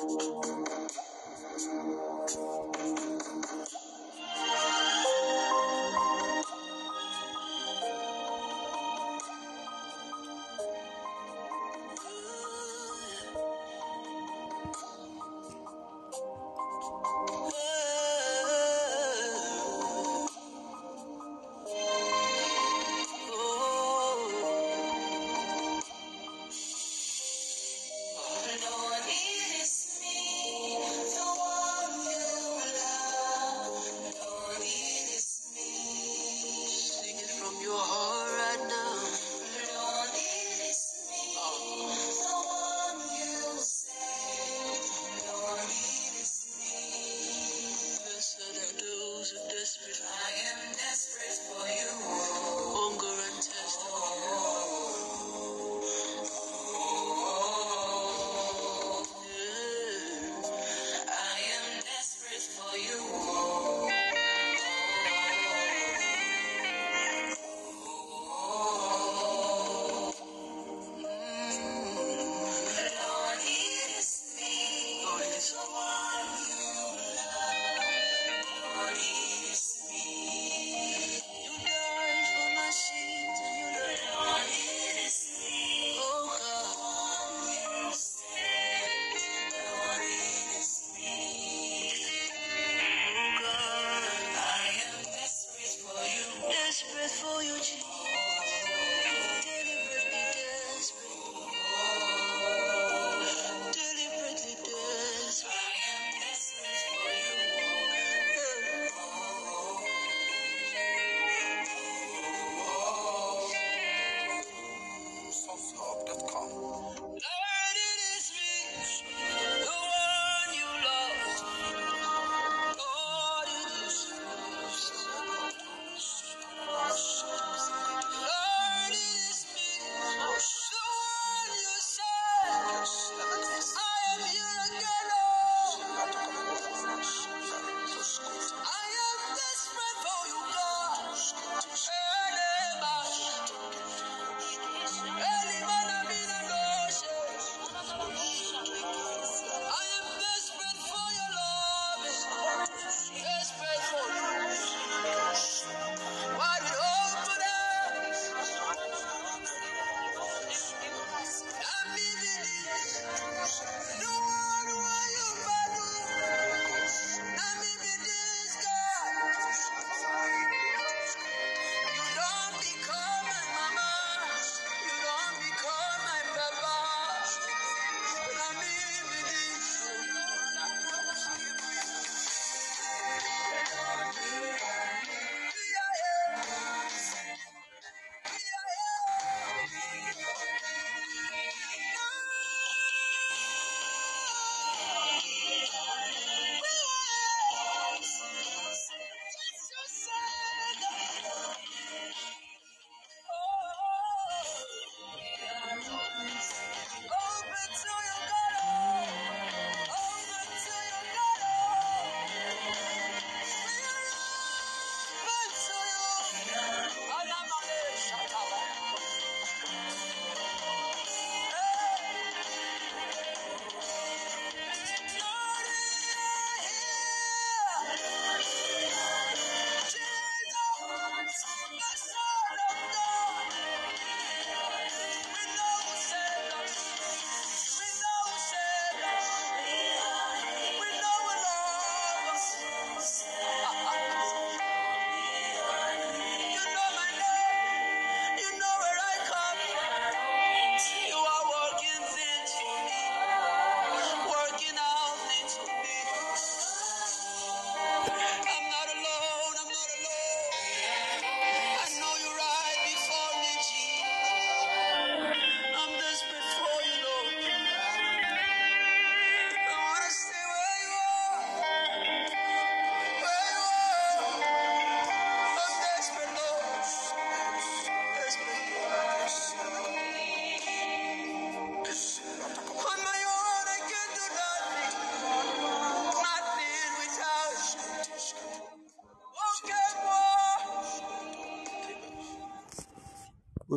Thank you. Softlock.com.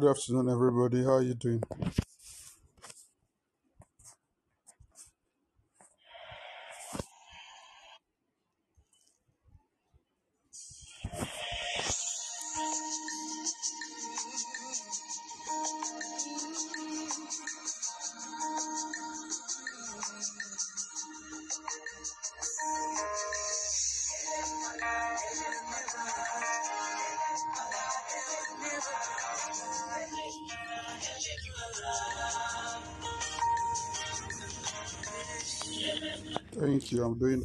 Good afternoon, everybody. How are you doing?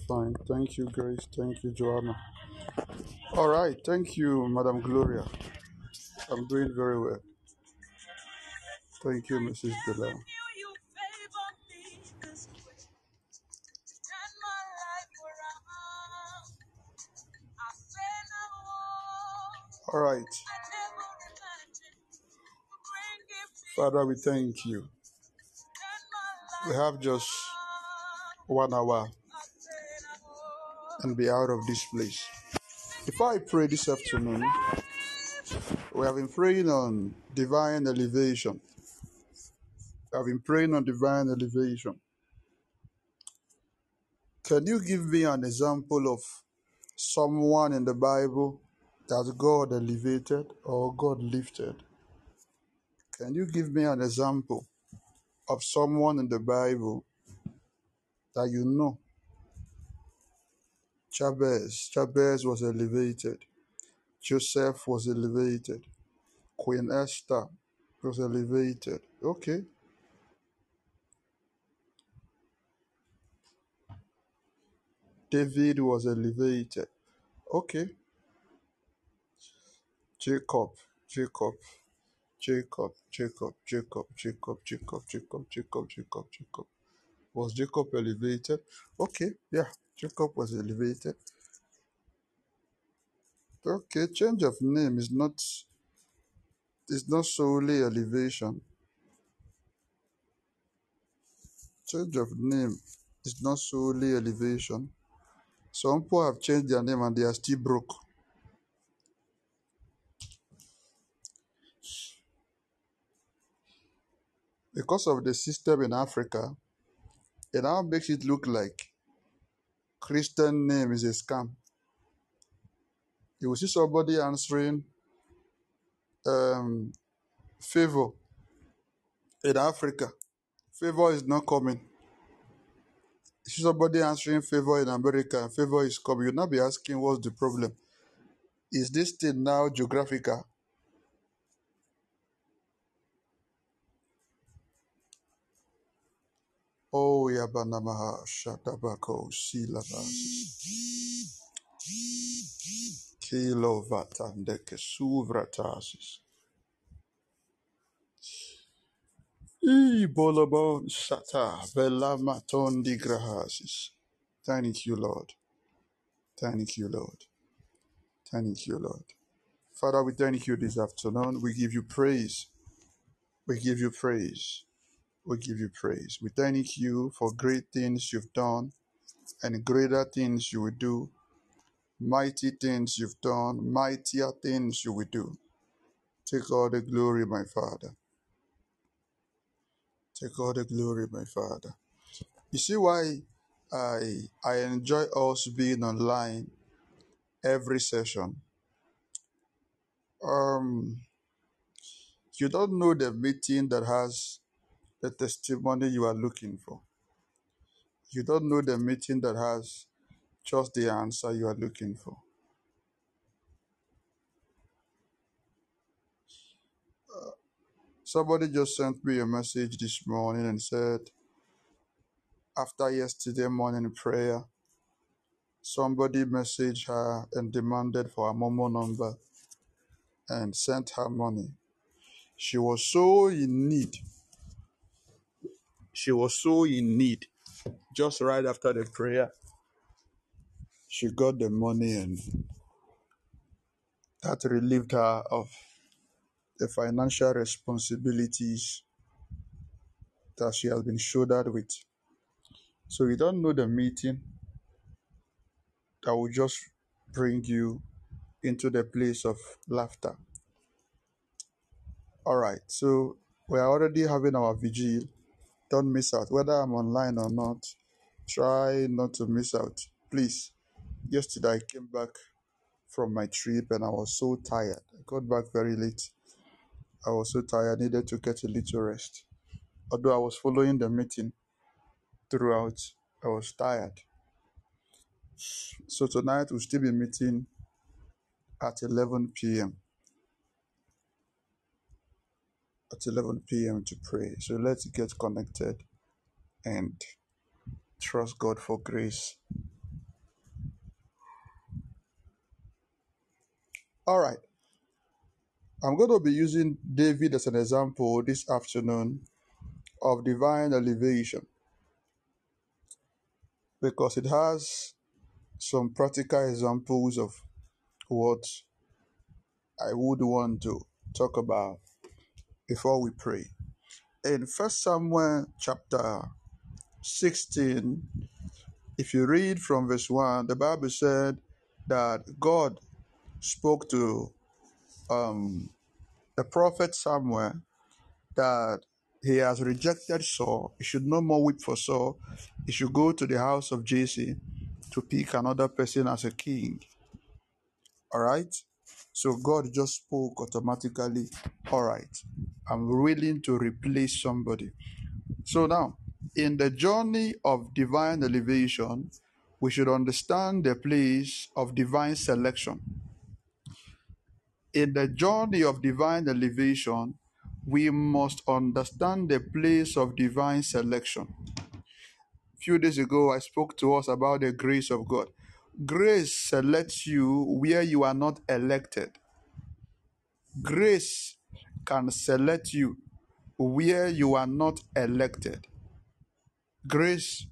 Fine. Thank you, Grace. Thank you, Joanna. All right. Thank you, Madam Gloria. I'm doing very well. Thank you, Mrs. Bella. All right. Father, we thank you. We have just one hour and be out of this place. Before I pray this afternoon, we have been praying on divine elevation. I've been praying on divine elevation. Can you give me an example of someone in the Bible that God elevated or God lifted? Can you give me an example of someone in the Bible that you know? Jabez. Jabez was elevated. Joseph was elevated. Queen Esther was elevated. Okay. David was elevated. Okay. Jacob. Jacob. Jacob. Jacob. Jacob. Jacob. Jacob. Jacob. Jacob. Jacob. Jacob. Was Jacob elevated? Okay. Yeah. Jacob was elevated. Okay. Change of name is not is not solely elevation. Change of name is not solely elevation. Some people have changed their name and they are still broke. Because of the system in Africa, it now makes it look like Christian name is a scam. You will see somebody answering um, favor in Africa. Favor is not coming. You see somebody answering favor in America favor is coming. You'll not be asking what's the problem. Is this thing now geographical? Oh, Yabanamaha, Shatabako, Silabasis, Kilo Vatandeke, Suvratasis, Ibolabon Sata, Velamaton Digrahasis. Thank you, Lord. Thank you, Lord. Thank you, Lord. Father, we thank you this afternoon. We give you praise. We give you praise. We give you praise. We thank you for great things you've done and greater things you will do. Mighty things you've done, mightier things you will do. Take all the glory, my Father. Take all the glory, my Father. You see why I I enjoy us being online every session. Um, you don't know the meeting that has the testimony you are looking for. You don't know the meeting that has just the answer you are looking for. Uh, somebody just sent me a message this morning and said, after yesterday morning prayer, somebody messaged her and demanded for a Momo number and sent her money. She was so in need. She was so in need. Just right after the prayer, she got the money and that relieved her of the financial responsibilities that she has been shouldered with. So you don't know the meeting that will just bring you into the place of laughter. All right, so we are already having our vigil. Don't miss out. Whether I'm online or not, try not to miss out. Please. Yesterday I came back from my trip and I was so tired. I got back very late. I was so tired, I needed to get a little rest. Although I was following the meeting throughout, I was tired. So tonight we'll still be meeting at 11 p.m. At 11 p.m. to pray. So let's get connected and Trust God for grace. All right. I'm going to be using David as an example this afternoon of divine elevation because it has some practical examples of what I would want to talk about before we pray. In First Samuel chapter 16, if you read from verse 1, the Bible said that God spoke to um, the prophet Samuel that he has rejected Saul. He should no more weep for Saul. He should go to the house of Jesse to pick another person as a king. All right? So God just spoke automatically. All right. I'm willing to replace somebody. So now, in the journey of divine elevation, we should understand the place of divine selection. In the journey of divine elevation, we must understand the place of divine selection. A few days ago, I spoke to us about the grace of God. Grace selects you where you are not elected. Grace can select you where you are not elected. Grace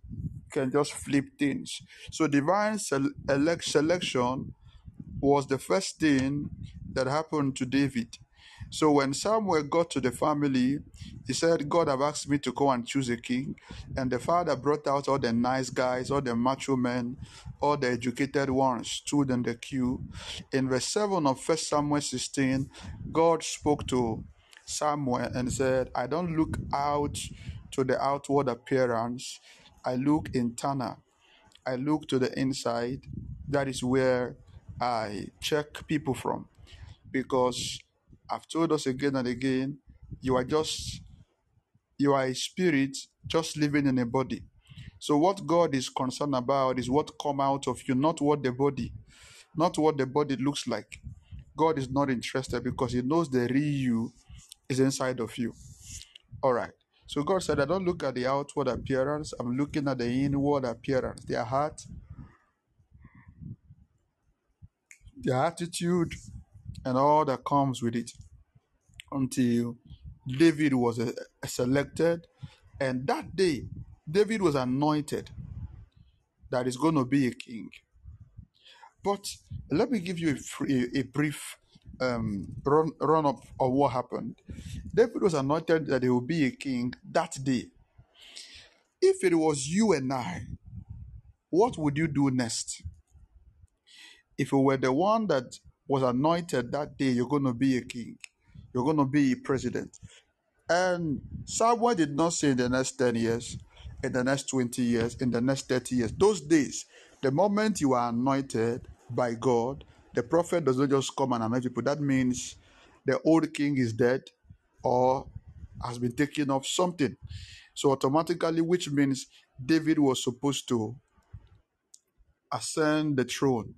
can just flip things. So divine sel- elect selection was the first thing that happened to David. So when Samuel got to the family, he said, God have asked me to go and choose a king. And the father brought out all the nice guys, all the macho men, all the educated ones stood in the queue. In verse 7 of 1 Samuel 16, God spoke to Samuel and said, I don't look out to the outward appearance, I look internal. I look to the inside. That is where I check people from because I've told us again and again, you are just you are a spirit just living in a body. So what God is concerned about is what come out of you, not what the body, not what the body looks like. God is not interested because He knows the real you is inside of you. All right. So God said, I don't look at the outward appearance. I'm looking at the inward appearance, their heart, their attitude, and all that comes with it. Until David was uh, selected, and that day, David was anointed that is going to be a king. But let me give you a, a brief um, run, run up of what happened. David was anointed that he will be a king that day. If it was you and I, what would you do next? If you were the one that was anointed that day, you're going to be a king, you're going to be a president. And Samuel did not say in the next 10 years, in the next 20 years, in the next 30 years. Those days, the moment you are anointed by God, the prophet does not just come and anoint people. That means the old king is dead or has been taken off something. So automatically, which means David was supposed to ascend the throne.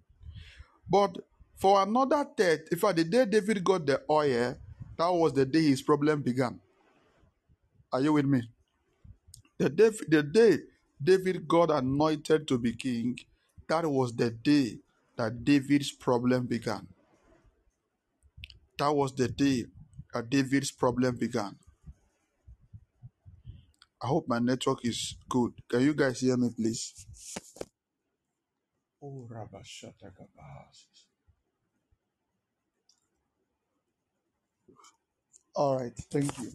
But for another third, in fact, the day David got the oil, that was the day his problem began. Are you with me? The day, the day David got anointed to be king, that was the day that David's problem began. That was the day that David's problem began. I hope my network is good. Can you guys hear me, please? Oh. All right, thank you.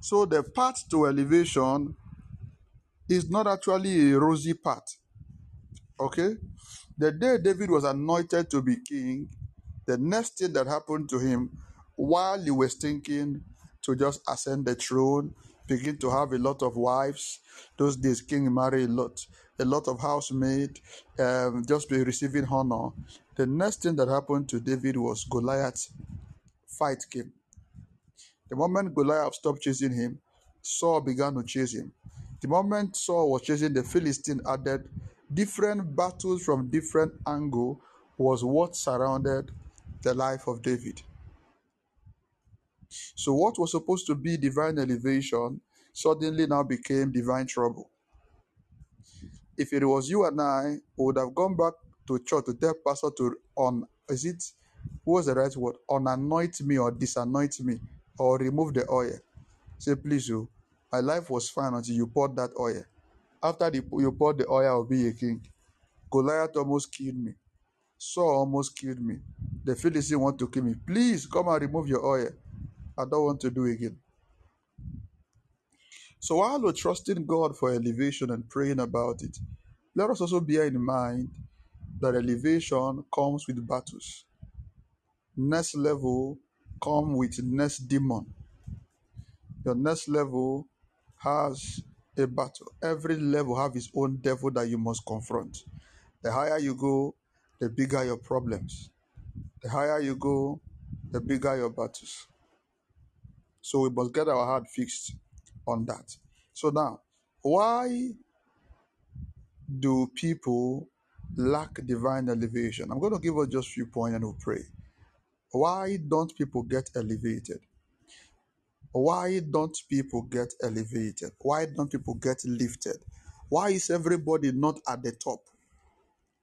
So the path to elevation is not actually a rosy path. Okay? The day David was anointed to be king, the next thing that happened to him while he was thinking to just ascend the throne, begin to have a lot of wives. Those days, king married a lot, a lot of housemaid, um, just be receiving honor. The next thing that happened to David was Goliath fight came. The moment Goliath stopped chasing him, Saul began to chase him. The moment Saul was chasing the Philistine added different battles from different angle was what surrounded the life of David. So what was supposed to be divine elevation suddenly now became divine trouble. If it was you and I, would have gone back to church to tell pastor to on is it what was the right word? Unanoint me or disanoint me or remove the oil. Say, please, you. My life was fine until you poured that oil. After the, you poured the oil, I'll be a king. Goliath almost killed me. Saul almost killed me. The Philistine want to kill me. Please come and remove your oil. I don't want to do again. So while we're trusting God for elevation and praying about it, let us also bear in mind that elevation comes with battles. Next level come with next demon. Your next level has a battle. Every level have its own devil that you must confront. The higher you go, the bigger your problems. The higher you go, the bigger your battles. So we must get our heart fixed on that. So now, why do people lack divine elevation? I'm going to give us just a few points and we'll pray. Why don't people get elevated? Why don't people get elevated? Why don't people get lifted? Why is everybody not at the top?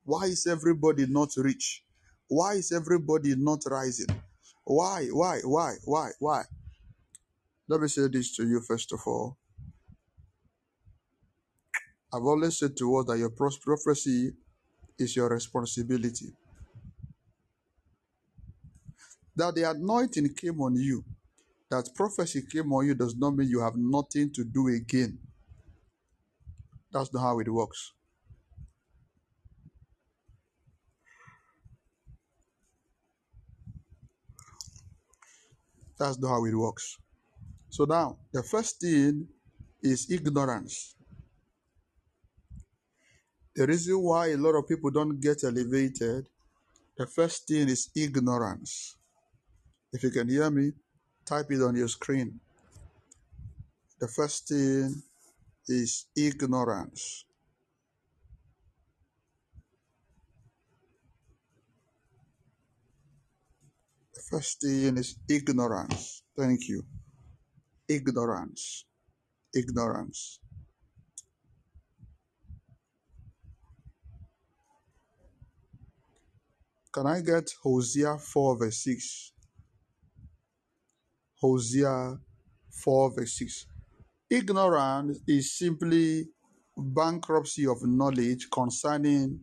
Why is everybody not rich? Why is everybody not rising? Why, why, why, why, why? Let me say this to you first of all. I've always said to us that your prophecy is your responsibility. That the anointing came on you, that prophecy came on you does not mean you have nothing to do again. That's not how it works. That's not how it works. So now, the first thing is ignorance. The reason why a lot of people don't get elevated, the first thing is ignorance. If you can hear me, type it on your screen. The first thing is ignorance. The first thing is ignorance. Thank you. Ignorance. Ignorance. Can I get Hosea 4 verse 6? Hosea 4 verse 6. Ignorance is simply bankruptcy of knowledge concerning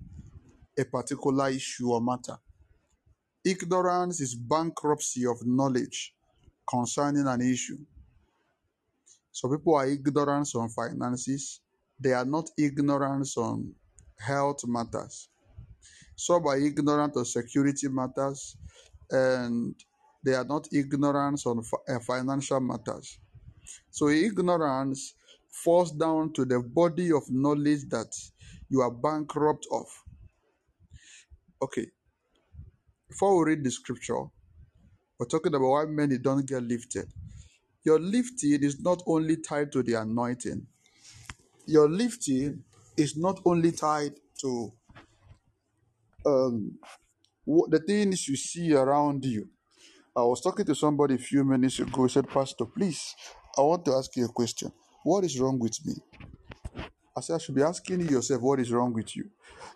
a particular issue or matter. Ignorance is bankruptcy of knowledge concerning an issue. So people are ignorant on finances. They are not ignorant on health matters. Some are ignorant of security matters, and they are not ignorant on uh, financial matters. So ignorance falls down to the body of knowledge that you are bankrupt of. Okay, before we read the scripture, we're talking about why many don't get lifted. Your lifting is not only tied to the anointing. Your lifting is not only tied to um, the things you see around you. I was talking to somebody a few minutes ago. He said, Pastor, please, I want to ask you a question. What is wrong with me? I said, I should be asking you yourself, what is wrong with you?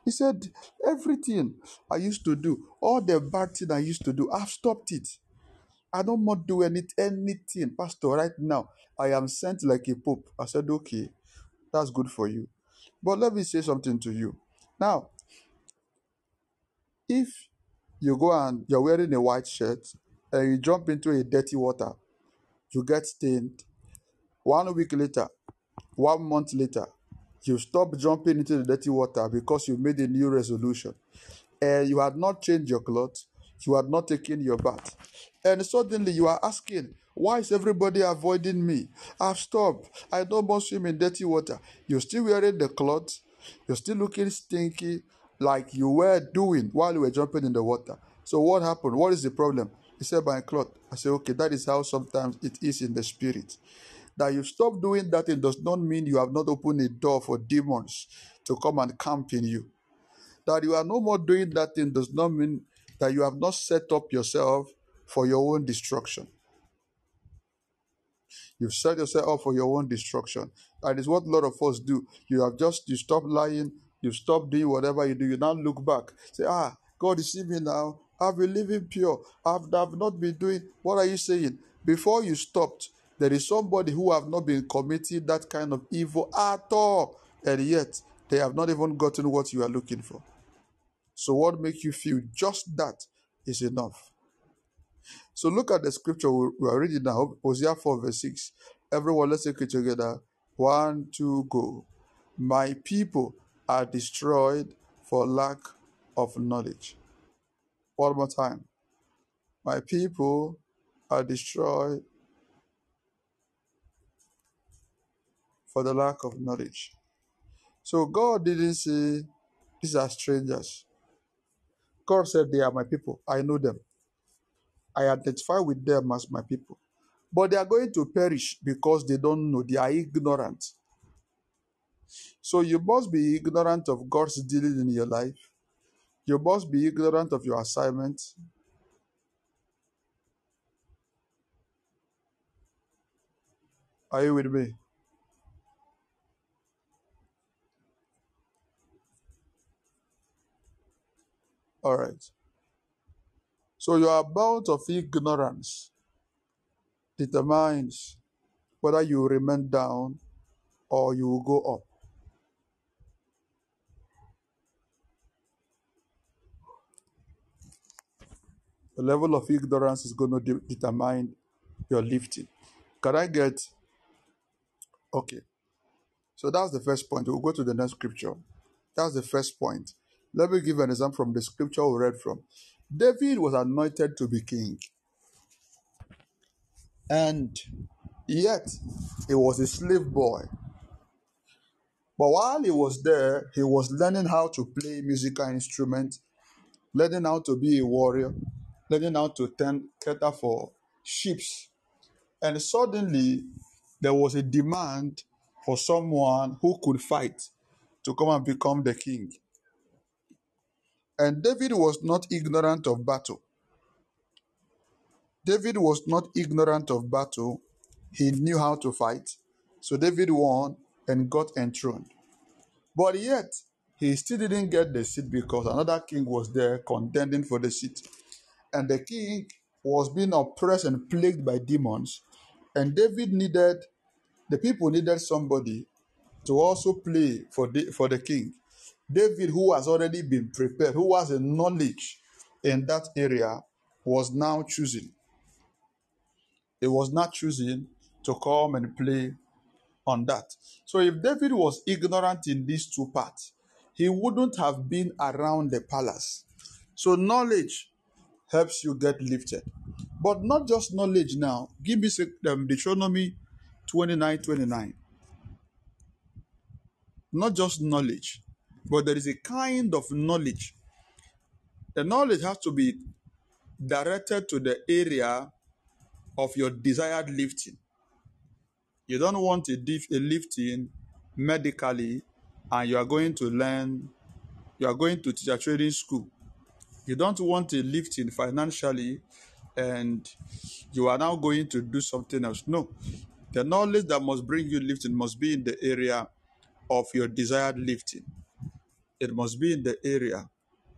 He said, everything I used to do, all the bad thing I used to do, I've stopped it. I don't want to do any, anything. Pastor, right now, I am sent like a pope. I said, okay, that's good for you. But let me say something to you. Now, if you go and you're wearing a white shirt and you jump into a dirty water, you get stained. One week later, one month later, you stop jumping into the dirty water because you made a new resolution. And you had not changed your clothes, you had not taken your bath. And suddenly you are asking, why is everybody avoiding me? I've stopped. I don't want to swim in dirty water. You're still wearing the clothes, you're still looking stinky like you were doing while you were jumping in the water. So what happened? What is the problem? He said, My cloth. I said, Okay, that is how sometimes it is in the spirit. That you stop doing that, it does not mean you have not opened a door for demons to come and camp in you. That you are no more doing that thing does not mean that you have not set up yourself for your own destruction. You've set yourself up for your own destruction. That is what a lot of us do. You have just you stop lying, you stop doing whatever you do. You now look back, say, Ah, God is see me now. I've been living pure. I've, I've not been doing. What are you saying? Before you stopped, there is somebody who have not been committing that kind of evil at all, and yet they have not even gotten what you are looking for. So, what makes you feel just that is enough? So, look at the scripture we are reading now, Hosea 4, verse 6. Everyone, let's take it together. One, two, go. My people are destroyed for lack of knowledge. One more time. My people are destroyed for the lack of knowledge. So, God didn't say, These are strangers. God said, They are my people. I know them. I identify with them as my people. But they are going to perish because they don't know. They are ignorant. So you must be ignorant of God's dealing in your life. You must be ignorant of your assignment. Are you with me? All right. So your amount of ignorance determines whether you remain down or you will go up. The level of ignorance is going to de- determine your lifting. Can I get okay? So that's the first point. We'll go to the next scripture. That's the first point. Let me give an example from the scripture we read from. David was anointed to be king, and yet he was a slave boy. But while he was there, he was learning how to play musical instruments, learning how to be a warrior, learning how to tend, cater for sheep. And suddenly, there was a demand for someone who could fight to come and become the king. And David was not ignorant of battle. David was not ignorant of battle. He knew how to fight. So David won and got enthroned. But yet, he still didn't get the seat because another king was there contending for the seat. And the king was being oppressed and plagued by demons. And David needed, the people needed somebody to also play for the, for the king. David, who has already been prepared, who has a knowledge in that area, was now choosing. He was not choosing to come and play on that. So if David was ignorant in these two parts, he wouldn't have been around the palace. So knowledge helps you get lifted. But not just knowledge now. Give me um, Deuteronomy 29 29. Not just knowledge, but there is a kind of knowledge. The knowledge has to be directed to the area of your desired lifting. You don't want a, dif- a lifting medically and you are going to learn, you are going to teacher training school. You don't want a lifting financially and you are now going to do something else. No. The knowledge that must bring you lifting must be in the area of your desired lifting. It must be in the area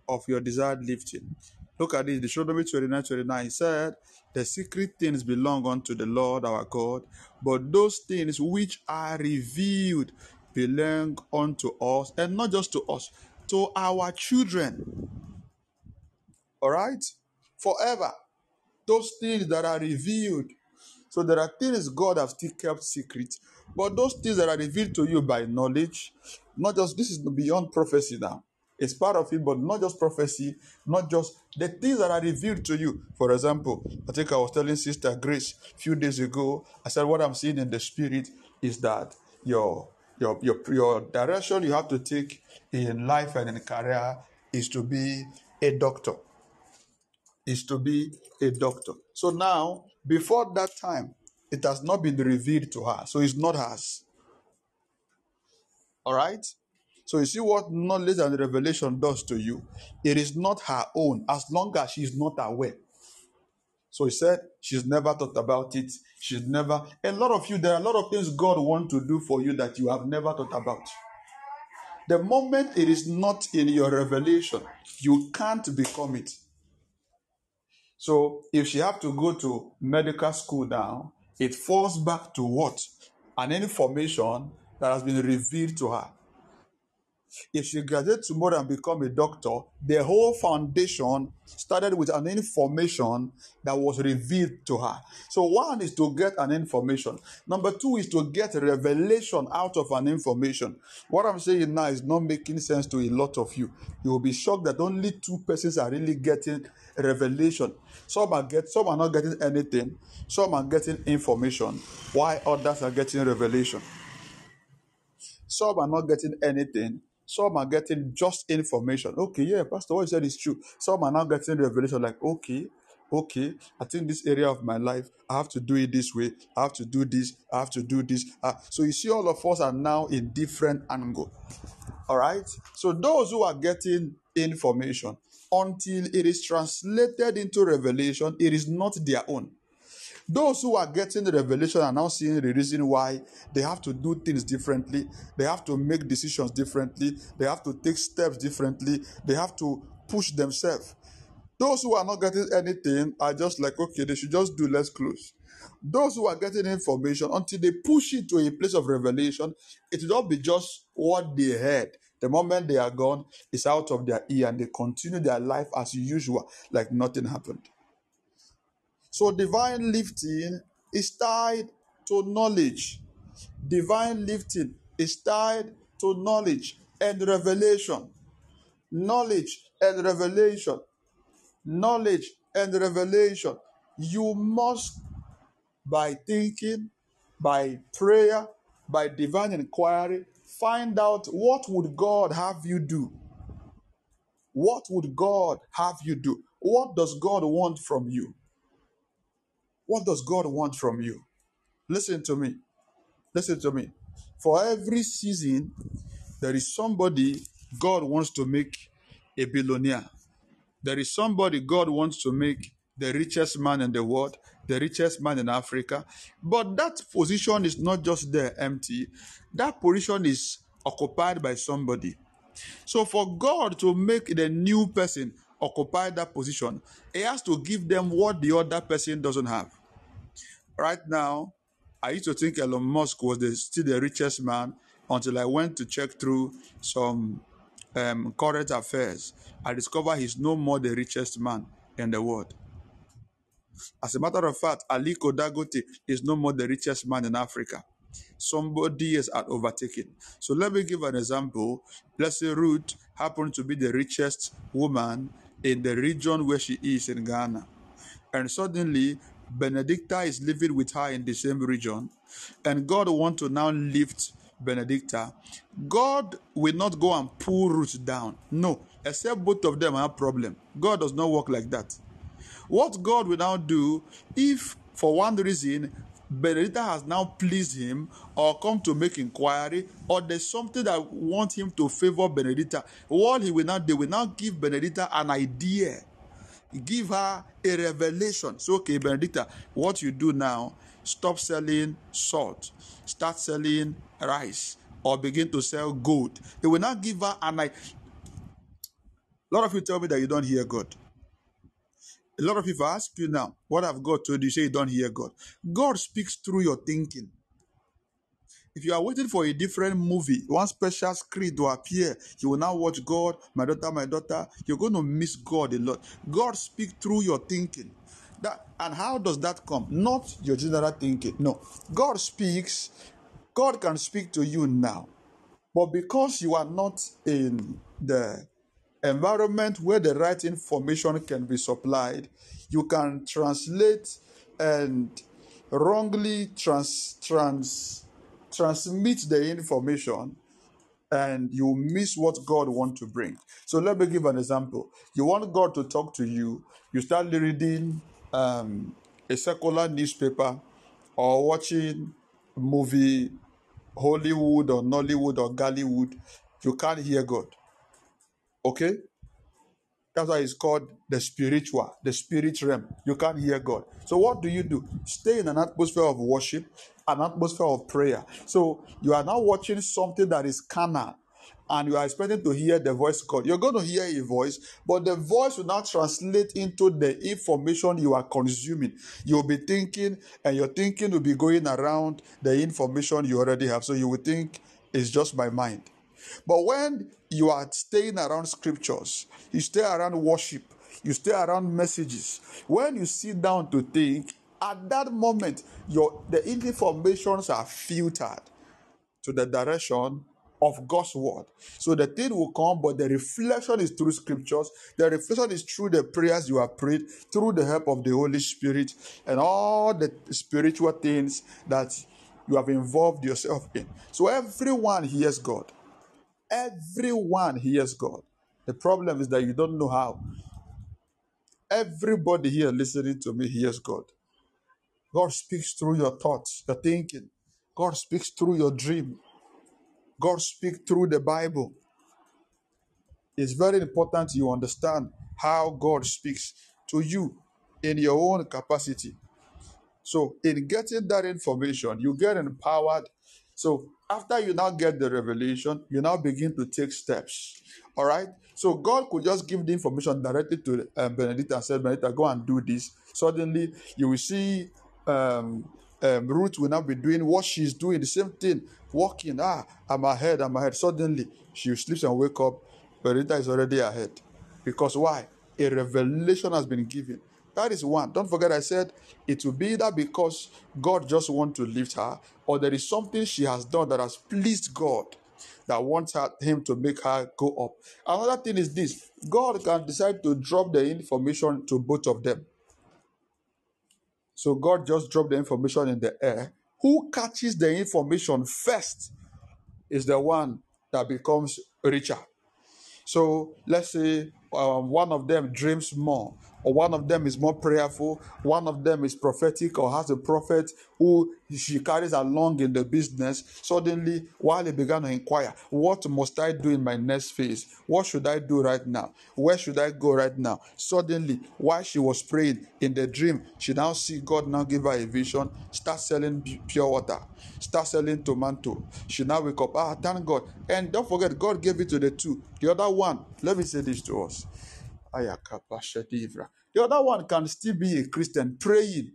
of your desired lifting. Look at this, Deuteronomy 29 29 said, The secret things belong unto the Lord our God, but those things which are revealed belong unto us, and not just to us, to our children. All right? Forever. Those things that are revealed. So there are things God has still kept secret, but those things that are revealed to you by knowledge, not just this is beyond prophecy now. It's part of it, but not just prophecy, not just the things that are revealed to you. For example, I think I was telling Sister Grace a few days ago, I said what I'm seeing in the spirit is that your your your, your direction you have to take in life and in career is to be a doctor is to be a doctor. So now, before that time, it has not been revealed to her. So it's not hers. All right? So you see what knowledge and revelation does to you? It is not her own as long as she's not aware. So he said she's never thought about it. She's never. A lot of you, there are a lot of things God wants to do for you that you have never thought about. The moment it is not in your revelation, you can't become it. So if she have to go to medical school now, it falls back to what? An information that has been revealed to her. If she graduates tomorrow and become a doctor, the whole foundation started with an information that was revealed to her. So one is to get an information. Number two is to get a revelation out of an information. What I'm saying now is not making sense to a lot of you. You will be shocked that only two persons are really getting revelation. Some are get some are not getting anything. Some are getting information, Why others are getting revelation. Some are not getting anything. Some are getting just information. Okay, yeah, Pastor, what you said is true. Some are now getting revelation like, okay, okay, I think this area of my life, I have to do it this way. I have to do this. I have to do this. Uh, so you see, all of us are now in different angle. All right. So those who are getting information until it is translated into revelation, it is not their own. Those who are getting the revelation are now seeing the reason why they have to do things differently, they have to make decisions differently, they have to take steps differently, they have to push themselves. Those who are not getting anything are just like, okay, they should just do less close. Those who are getting information, until they push it to a place of revelation, it will not be just what they heard. The moment they are gone, it's out of their ear and they continue their life as usual, like nothing happened. So divine lifting is tied to knowledge. Divine lifting is tied to knowledge and revelation. Knowledge and revelation. Knowledge and revelation. You must, by thinking, by prayer, by divine inquiry, find out what would God have you do. What would God have you do? What does God want from you? What does God want from you? Listen to me. Listen to me. For every season, there is somebody God wants to make a billionaire. There is somebody God wants to make the richest man in the world, the richest man in Africa. But that position is not just there empty, that position is occupied by somebody. So, for God to make the new person occupy that position, He has to give them what the other person doesn't have. Right now, I used to think Elon Musk was the, still the richest man until I went to check through some um, current affairs. I discovered he's no more the richest man in the world. As a matter of fact, Aliko Dangote is no more the richest man in Africa. Somebody has had overtaken. So let me give an example. Let's say Ruth happened to be the richest woman in the region where she is in Ghana. And suddenly, Benedicta is living with her in the same region. And God wants to now lift Benedicta. God will not go and pull roots down. No, except both of them have problem. God does not work like that. What God will now do, if for one reason Benedicta has now pleased him or come to make inquiry, or there's something that want him to favor Benedicta, what he will now do, will now give Benedicta an idea. Give her a revelation. So, okay, Benedicta, what you do now, stop selling salt, start selling rice, or begin to sell gold. He will not give her an idea. A lot of you tell me that you don't hear God. A lot of people ask you now, what have God told you? You say you don't hear God. God speaks through your thinking. If you are waiting for a different movie, one special screen to appear, you will now watch God, my daughter, my daughter. You're going to miss God a lot. God speaks through your thinking. That and how does that come? Not your general thinking. No. God speaks, God can speak to you now. But because you are not in the environment where the right information can be supplied, you can translate and wrongly trans, trans, transmit the information and you miss what God wants to bring. So let me give an example. You want God to talk to you, you start reading um, a secular newspaper or watching movie Hollywood or Nollywood or Ghallywood, you can't hear God. Okay? That's why it's called the spiritual, the spirit realm. You can't hear God. So what do you do? Stay in an atmosphere of worship, an atmosphere of prayer. So you are now watching something that is carnal. And you are expecting to hear the voice of God. You're going to hear a voice, but the voice will not translate into the information you are consuming. You'll be thinking, and your thinking will be going around the information you already have. So you will think it's just my mind. But when you are staying around scriptures, you stay around worship, you stay around messages, when you sit down to think, at that moment, your the informations are filtered to the direction of God's word. So the thing will come, but the reflection is through scriptures. The reflection is through the prayers you have prayed, through the help of the Holy Spirit, and all the spiritual things that you have involved yourself in. So everyone hears God. Everyone hears God. The problem is that you don't know how. Everybody here listening to me hears God. God speaks through your thoughts, your thinking. God speaks through your dream. God speaks through the Bible. It's very important you understand how God speaks to you in your own capacity. So, in getting that information, you get empowered. So, after you now get the revelation, you now begin to take steps. All right. So, God could just give the information directly to um, Benedict and said, Benedict, go and do this. Suddenly, you will see um, um, Ruth will now be doing what she's doing, the same thing, walking. Ah, I'm ahead, I'm ahead. Suddenly, she sleeps and wake up. Benedict is already ahead. Because why? A revelation has been given. That is one. Don't forget, I said it will be either because God just wants to lift her, or there is something she has done that has pleased God that wants her, him to make her go up. Another thing is this God can decide to drop the information to both of them. So God just dropped the information in the air. Who catches the information first is the one that becomes richer. So let's say um, one of them dreams more, or one of them is more prayerful, one of them is prophetic or has a prophet who she carries along in the business. Suddenly, while he began to inquire, What must I do in my next phase? What should I do right now? Where should I go right now? Suddenly, while she was praying in the dream, she now see God now give her a vision, start selling pure water, start selling tomato. She now wake up, ah, thank God. And don't forget, God gave it to the two. The other one, let me say this to us. The other one can still be a Christian praying,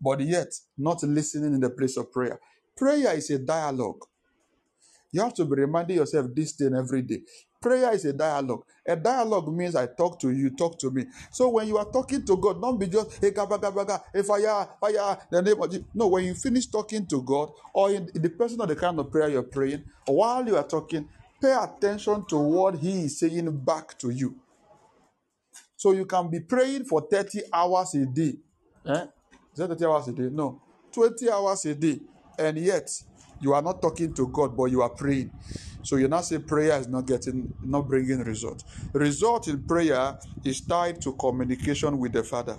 but yet not listening in the place of prayer. Prayer is a dialogue. You have to be reminding yourself this thing every day. Prayer is a dialogue. A dialogue means I talk to you, talk to me. So when you are talking to God, don't be just hey gaga gaga hey fire fire the name of. No, when you finish talking to God, or in, in depending on the kind of prayer you're praying, while you are talking, pay attention to what He is saying back to you. So you can be praying for 30 hours a day. Eh? Is that 30 hours a day? No. 20 hours a day. And yet you are not talking to God, but you are praying. So you now say prayer is not getting not bringing result. Result in prayer is tied to communication with the Father.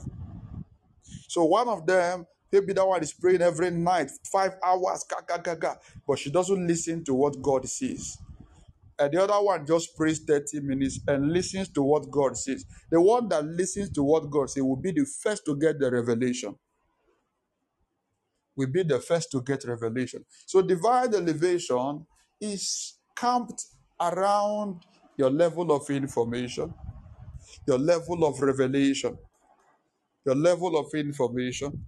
So one of them, maybe that one is praying every night, five hours, ga, ga, ga, ga, but she doesn't listen to what God says. And the other one just prays 30 minutes and listens to what God says. The one that listens to what God says will be the first to get the revelation. Will be the first to get revelation. So divine elevation is camped around your level of information, your level of revelation, your level of information,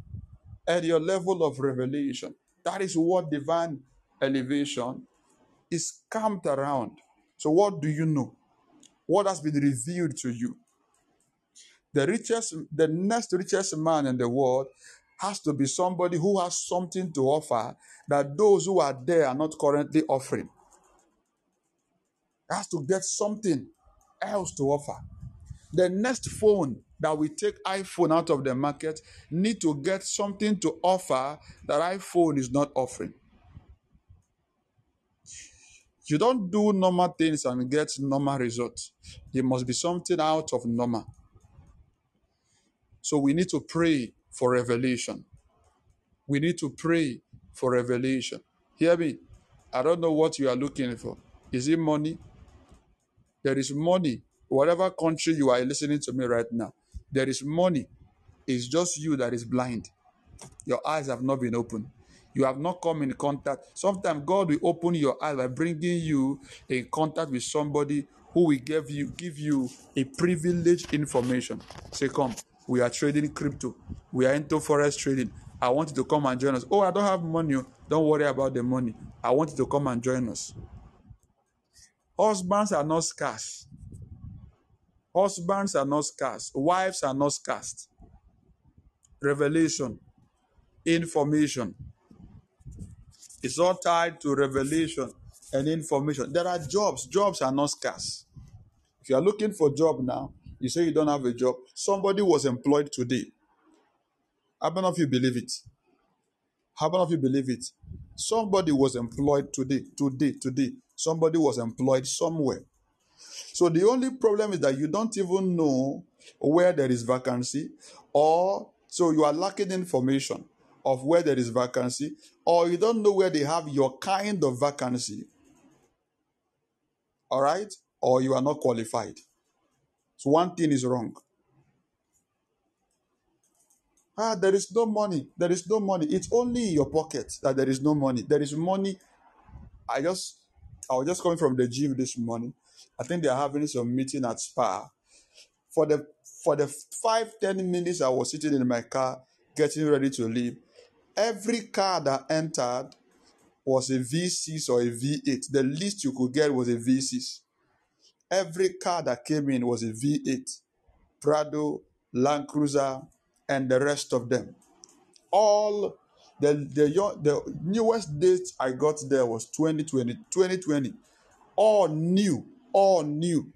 and your level of revelation. That is what divine elevation is camped around. So, what do you know? What has been revealed to you? The richest, the next richest man in the world has to be somebody who has something to offer that those who are there are not currently offering. Has to get something else to offer. The next phone that we take iPhone out of the market need to get something to offer that iPhone is not offering. You don't do normal things and get normal results. There must be something out of normal. So we need to pray for revelation. We need to pray for revelation. Hear me. I don't know what you are looking for. Is it money? There is money Whatever country you are listening to me right now, there is money. It's just you that is blind. Your eyes have not been opened. You have not come in contact. Sometimes God will open your eyes by bringing you in contact with somebody who will give you give you a privileged information. Say, come, we are trading crypto. We are into forex trading. I want you to come and join us. Oh, I don't have money. Oh. Don't worry about the money. I want you to come and join us. Husbands are not scarce. Husbands are not scarce. Wives are not scarce. Revelation, information. It's all tied to revelation and information. There are jobs. Jobs are not scarce. If you are looking for a job now, you say you don't have a job. Somebody was employed today. How many of you believe it? How many of you believe it? Somebody was employed today, today, today. Somebody was employed somewhere. So the only problem is that you don't even know where there is vacancy, or so you are lacking information of where there is vacancy, or you don't know where they have your kind of vacancy. All right? Or you are not qualified. So one thing is wrong. Ah, there is no money. There is no money. It's only in your pocket that there is no money. There is money. I just I was just coming from the gym this morning. I think they are having some meeting at Spa. For the for the five, ten minutes I was sitting in my car getting ready to leave, every car that entered was a V6 or a V8. The least you could get was a V6. Every car that came in was a V8. Prado, Land Cruiser, and the rest of them. All the the the newest date I got there was 2020, 2020. All new, all new.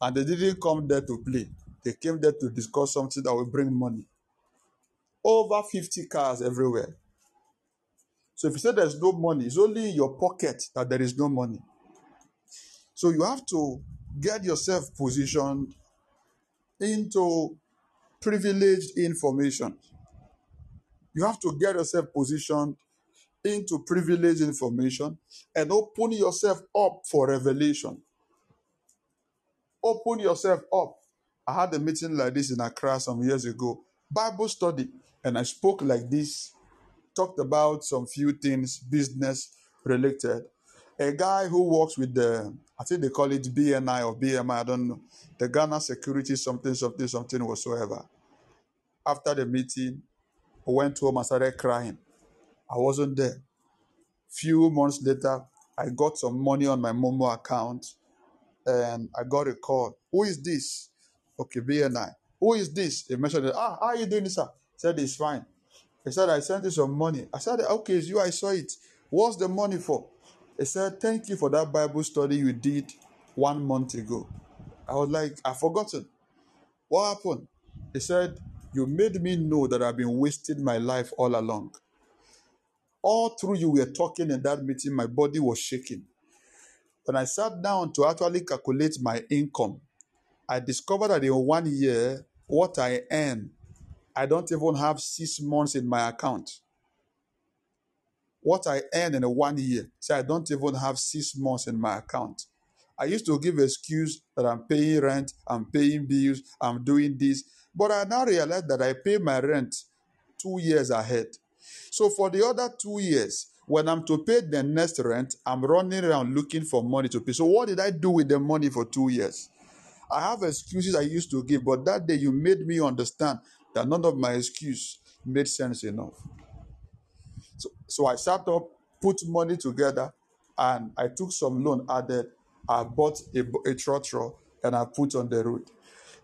And they didn't come there to play. They came there to discuss something that will bring money. Over 50 cars everywhere. So if you say there's no money, it's only in your pocket that there is no money. So you have to get yourself positioned into privileged information. You have to get yourself positioned into privileged information and open yourself up for revelation. Open yourself up. I had a meeting like this in Accra some years ago, Bible study, and I spoke like this, talked about some few things business related. A guy who works with the, I think they call it BNI or BMI, I don't know, the Ghana Security something, something, something whatsoever. After the meeting, I went home and started crying. I wasn't there. Few months later, I got some money on my Momo account and I got a call. Who is this? Okay, BNI. Who is this? They mentioned. Ah, how are you doing, sir? Said it's fine. He said, I sent you some money. I said, okay, it's you. I saw it. What's the money for? He said, thank you for that Bible study you did one month ago. I was like, I've forgotten. What happened? He said, you made me know that I've been wasting my life all along. All through you were talking in that meeting, my body was shaking. When I sat down to actually calculate my income, I discovered that in one year, what I earn, I don't even have six months in my account. What I earn in one year, so I don't even have six months in my account. I used to give excuse that I'm paying rent, I'm paying bills, I'm doing this, but I now realize that I pay my rent two years ahead. So for the other two years, when I'm to pay the next rent, I'm running around looking for money to pay. So what did I do with the money for two years? I have excuses I used to give, but that day you made me understand that none of my excuse made sense enough. So, so I sat up, put money together, and I took some loan added. I bought a, a trotro and I put on the road.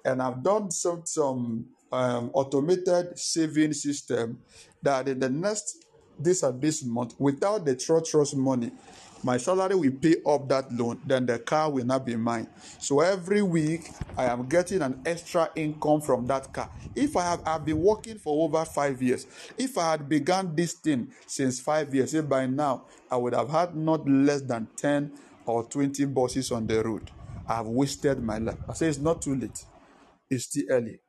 And I've done some, some um, automated saving system that in the next this and this month, without the trotros money, my salary will pay up that loan, then the car will not be mine. So every week I am getting an extra income from that car. If I have I've been working for over five years, if I had begun this thing since five years, if by now I would have had not less than 10 or 20 buses on the road. I have wasted my life. I say it's not too late. It's still early.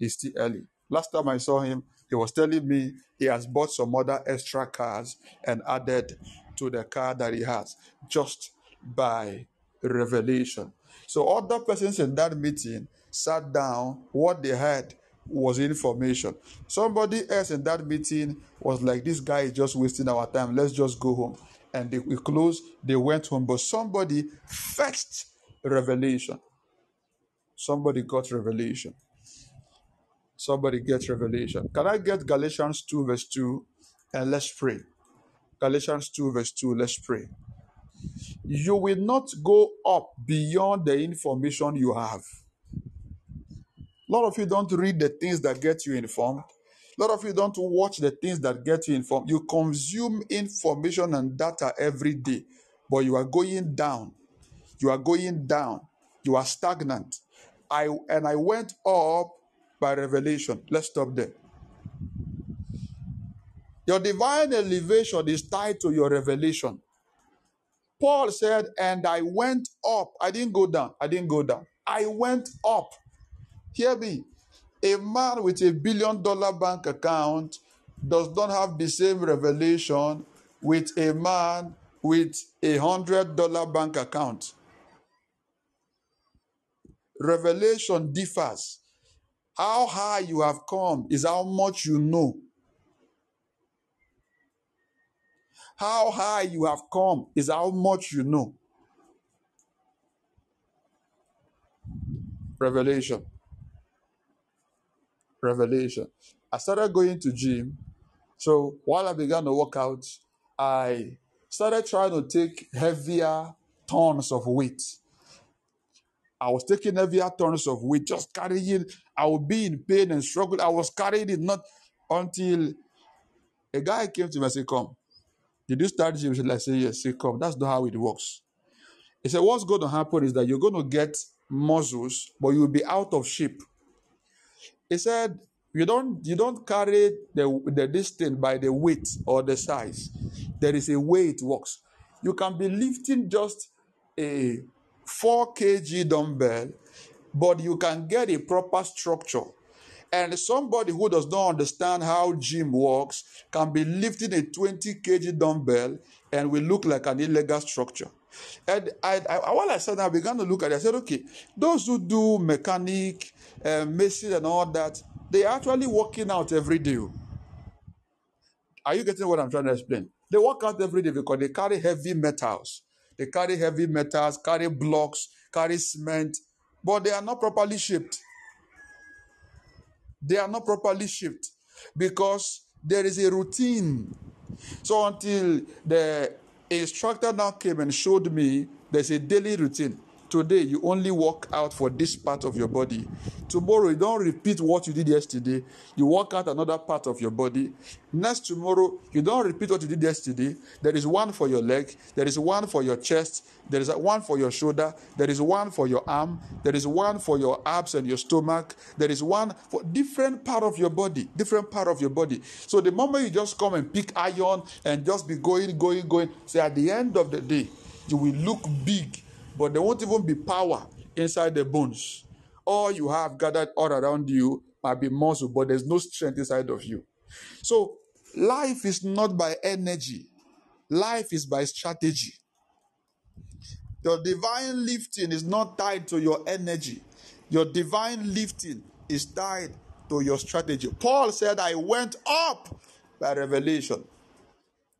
It's still early. Last time I saw him, he was telling me he has bought some other extra cars and added to the car that he has just by revelation. So other persons in that meeting sat down, what they had was information. Somebody else in that meeting was like, This guy is just wasting our time. Let's just go home. And they we closed, they went home. But somebody fetched revelation. Somebody got revelation. Somebody gets revelation. Can I get Galatians 2, verse 2? And let's pray. Galatians 2, verse 2. Let's pray. You will not go up beyond the information you have. A lot of you don't read the things that get you informed. A lot of you don't watch the things that get you informed. You consume information and data every day, but you are going down. You are going down. You are stagnant. I and I went up by revelation. Let's stop there. Your divine elevation is tied to your revelation. Paul said, and I went up. I didn't go down. I didn't go down. I went up. Hear me. A man with a billion dollar bank account does not have the same revelation with a man with a hundred dollar bank account. Revelation differs. How high you have come is how much you know. How high you have come is how much you know. Revelation. Revelation. I started going to gym. So while I began to work out, I started trying to take heavier tons of weight. I was taking heavier tons of weight, just carrying. I would be in pain and struggle. I was carrying it not until a guy came to me and said, Come. Did you start? I said, Yes, say, come. That's not how it works. He said, What's going to happen is that you're going to get muscles, but you'll be out of shape. He said, You don't you don't carry the, the distance by the weight or the size. There is a way it works. You can be lifting just a 4 kg dumbbell, but you can get a proper structure. And somebody who does not understand how gym works can be lifting a 20 kg dumbbell and will look like an illegal structure. And I, I, while I said that, I began to look at it. I said, okay, those who do mechanic, uh, and all that, they are actually working out every day. Are you getting what I'm trying to explain? They work out every day because they carry heavy metals. They carry heavy metals, carry blocks, carry cement, but they are not properly shaped. They are not properly shaped because there is a routine. So until the instructor now came and showed me there's a daily routine. Today, you only work out for this part of your body. Tomorrow, you don't repeat what you did yesterday. You work out another part of your body. Next tomorrow, you don't repeat what you did yesterday. There is one for your leg. There is one for your chest. There is one for your shoulder. There is one for your arm. There is one for your abs and your stomach. There is one for different part of your body. Different part of your body. So the moment you just come and pick iron and just be going, going, going, say at the end of the day, you will look big but there won't even be power inside the bones. All you have gathered all around you might be muscle, but there's no strength inside of you. So life is not by energy, life is by strategy. Your divine lifting is not tied to your energy. Your divine lifting is tied to your strategy. Paul said, I went up by revelation.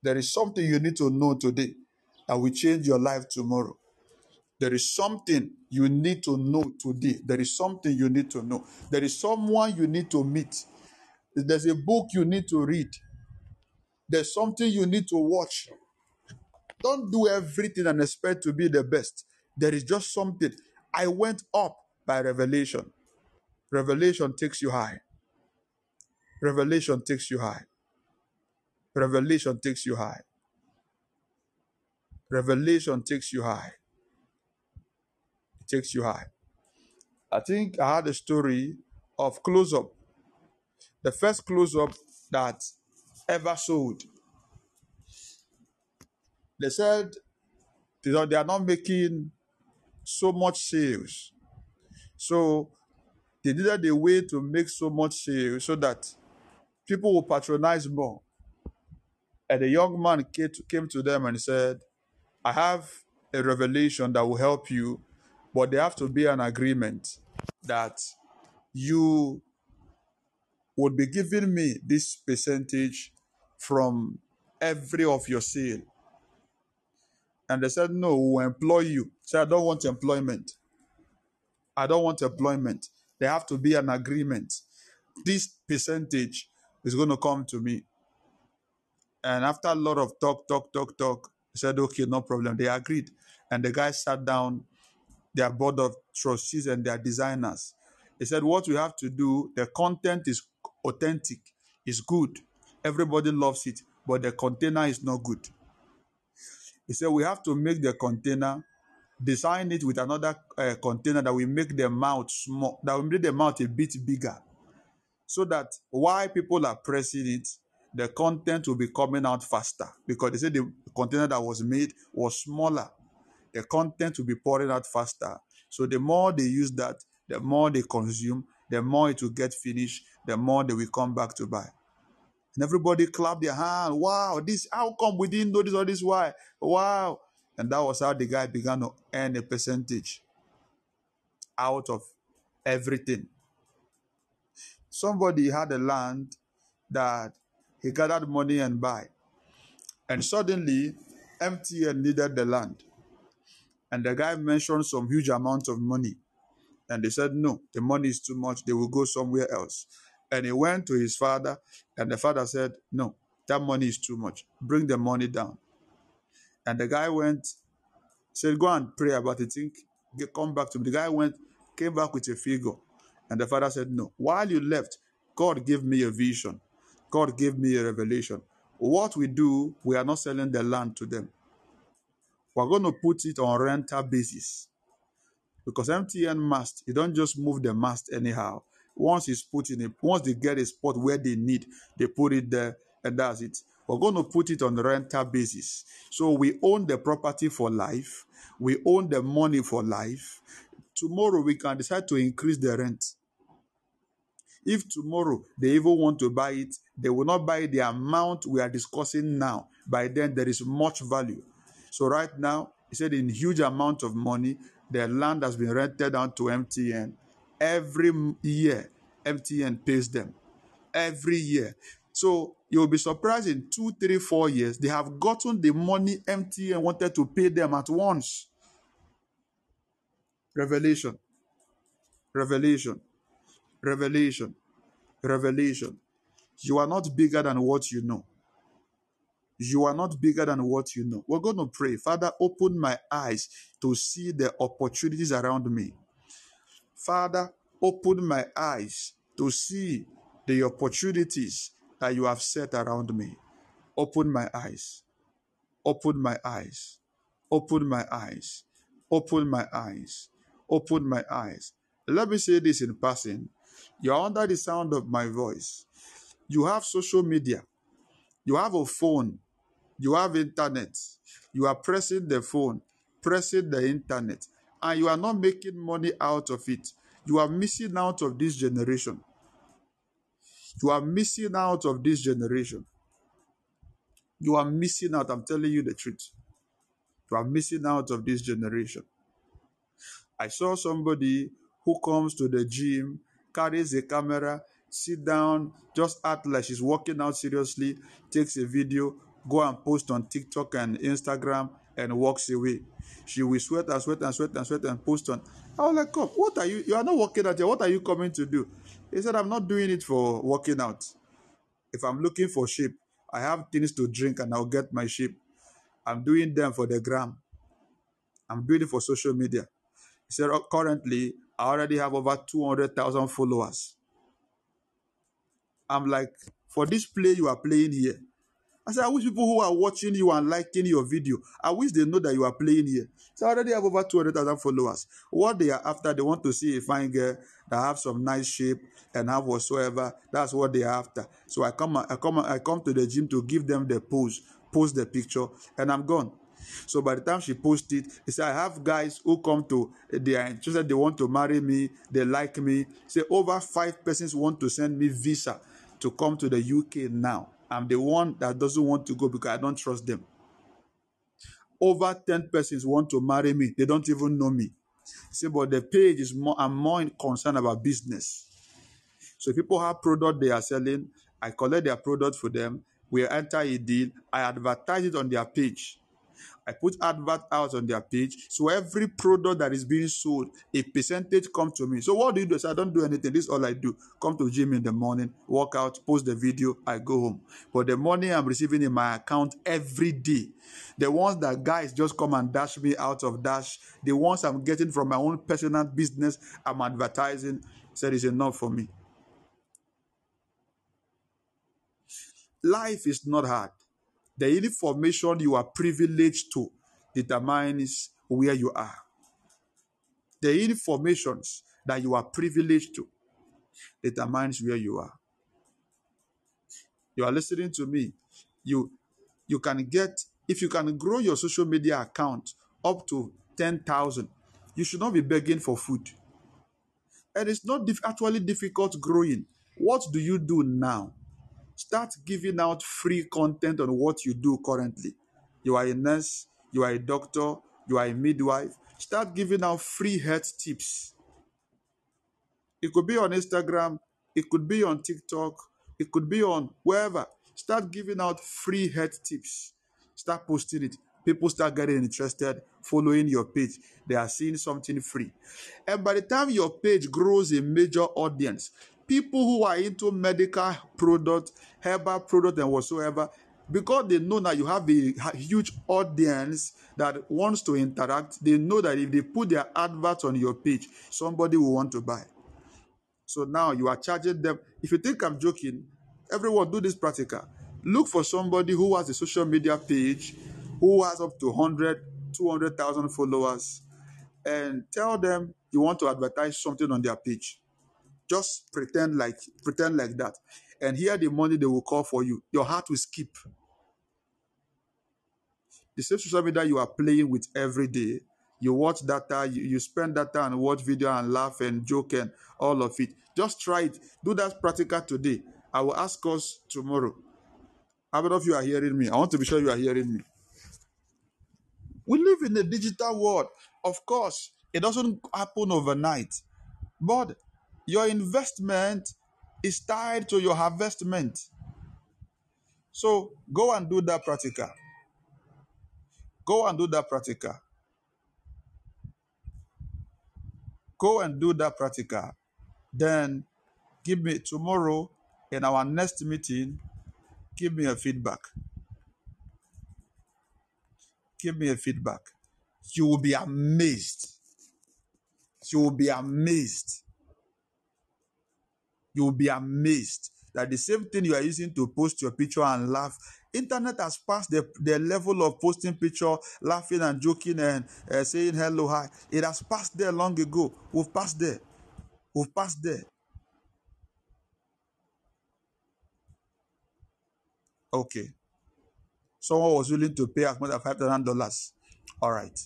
There is something you need to know today that will change your life tomorrow. There is something you need to know today. There is something you need to know. There is someone you need to meet. There's a book you need to read. There's something you need to watch. Don't do everything and expect to be the best. There is just something. I went up by revelation. Revelation takes you high. Revelation takes you high. Revelation takes you high. Revelation takes you high. It takes you high. I think I had a story of close up. The first close up that ever sold. They said they are they are not making so much sales. So they needed a way to make so much sales so that people will patronize more. And a young man came to them and said, I have a revelation that will help you, but there have to be an agreement that you would be giving me this percentage from every of your sale. And they said, No, we'll employ you. So I don't want employment. I don't want employment. There have to be an agreement. This percentage is going to come to me. And after a lot of talk, talk, talk, talk, he said, okay, no problem. They agreed. And the guy sat down, their board of trustees and their designers. He said, what we have to do, the content is authentic, is good. Everybody loves it, but the container is not good. He said, we have to make the container, design it with another uh, container that will make the mouth small, that will make the mouth a bit bigger. So that while people are pressing it, the content will be coming out faster because they said the container that was made was smaller. The content will be pouring out faster. So the more they use that, the more they consume, the more it will get finished, the more they will come back to buy. And everybody clap their hand. Wow, this how come we didn't know this or this? Why? Wow. And that was how the guy began to earn a percentage out of everything. Somebody had a land that he gathered money and buy. And suddenly, MTN needed the land. And the guy mentioned some huge amount of money. And they said, no, the money is too much. They will go somewhere else. And he went to his father, and the father said, no, that money is too much. Bring the money down. And the guy went, said, go and pray about it. Think, come back to me. The guy went, came back with a figure. And the father said, no. While you left, God gave me a vision. God gave me a revelation. What we do, we are not selling the land to them. We're going to put it on rental basis. Because MTN mast, you don't just move the mast anyhow. Once it's put in it, once they get a spot where they need, they put it there, and that's it. We're going to put it on rental basis. So we own the property for life. We own the money for life. Tomorrow we can decide to increase the rent. If tomorrow they even want to buy it, they will not buy the amount we are discussing now. By then, there is much value. So, right now, he said in huge amount of money, their land has been rented out to MTN. Every year, MTN pays them. Every year. So you'll be surprised in two, three, four years, they have gotten the money MTN wanted to pay them at once. Revelation. Revelation. Revelation. Revelation. You are not bigger than what you know. You are not bigger than what you know. We're going to pray. Father, open my eyes to see the opportunities around me. Father, open my eyes to see the opportunities that you have set around me. Open my eyes. Open my eyes. Open my eyes. Open my eyes. Open my eyes. Let me say this in passing. You're under the sound of my voice. You have social media. You have a phone. You have internet. You are pressing the phone, pressing the internet, and you are not making money out of it. You are missing out of this generation. You are missing out of this generation. You are missing out. I'm telling you the truth. You are missing out of this generation. I saw somebody who comes to the gym, carries a camera, sit down, just act like she's working out seriously, takes a video, go and post on TikTok and Instagram, and walks away. She will sweat and sweat and sweat and sweat and post on. I was like, "Come, what are you? You are not working out here. What are you coming to do?" He said, "I'm not doing it for working out. If I'm looking for sheep, I have things to drink and I'll get my sheep. I'm doing them for the gram. I'm doing it for social media." He said, "Oh, "Currently, I already have over 200,000 followers." I'm like, "For this play you are playing here." I said, I wish people who are watching you and liking your video, I wish they know that you are playing here. So I already have over 200,000 followers. What they are after, they want to see a fine girl that have some nice shape and have whatsoever. That's what they are after. So I come, I come, I come to the gym to give them the pose, post the picture, and I'm gone. So by the time she posted, she said, I have guys who come to, they are interested, they want to marry me, they like me. Say over five persons want to send me visa to come to the UK now. I'm the one that doesn't want to go because I don't trust them. Over 10 persons want to marry me. They don't even know me. Say, but the page is more, I'm more concerned about business. So people have product they are selling, I collect their product for them. We enter a deal. I advertise it on their page. I put advert out on their page. So every product that is being sold, a percentage comes to me. So what do you do? So I don't do anything. This is all I do. Come to gym in the morning, work out, post the video, I go home. But the money I'm receiving in my account every day, the ones that guys just come and dash me out of dash, the ones I'm getting from my own personal business, I'm advertising, said is enough for me. Life is not hard. The information you are privileged to determines where you are. The informations that you are privileged to determines where you are. You are listening to me. You you can get if you can grow your social media account up to 10,000, you should not be begging for food. And it's not dif- actually difficult growing. What do you do now? Start giving out free content on what you do currently. You are a nurse, you are a doctor, you are a midwife. Start giving out free health tips. It could be on Instagram, it could be on TikTok, it could be on wherever. Start giving out free health tips. Start posting it. People start getting interested, following your page. They are seeing something free. And by the time your page grows a major audience, people who are into medical product, herbal product, and whatsoever, because they know that you have a huge audience that wants to interact, they know that if they put their advert on your page, somebody will want to buy. So now you are charging them. If you think I'm joking, everyone do this practical. Look for somebody who has a social media page, who has up to 100, 200,000 followers, and tell them you want to advertise something on their page. Just pretend like pretend like that. And here the money they will call for you. Your heart will skip. The same social media you are playing with every day. You watch data, you, you spend data and watch video and laugh and joke and all of it. Just try it. Do that practical today. I will ask us tomorrow. How many of you are hearing me? I want to be sure you are hearing me. We live in a digital world. Of course, it doesn't happen overnight. But your investment is tied to your harvestment. So go and do that practical. Go and do that practical. Go and do that practical. Then give me tomorrow in our next meeting, give me a feedback. Give me a feedback. You will be amazed. You will be amazed. You will be amazed that the same thing you are using to post your picture and laugh, internet has passed the, the level of posting picture, laughing and joking and uh, saying hello, hi. It has passed there long ago. We've passed there. We've passed there. Okay. Someone was willing to pay as much as five thousand dollars. All right.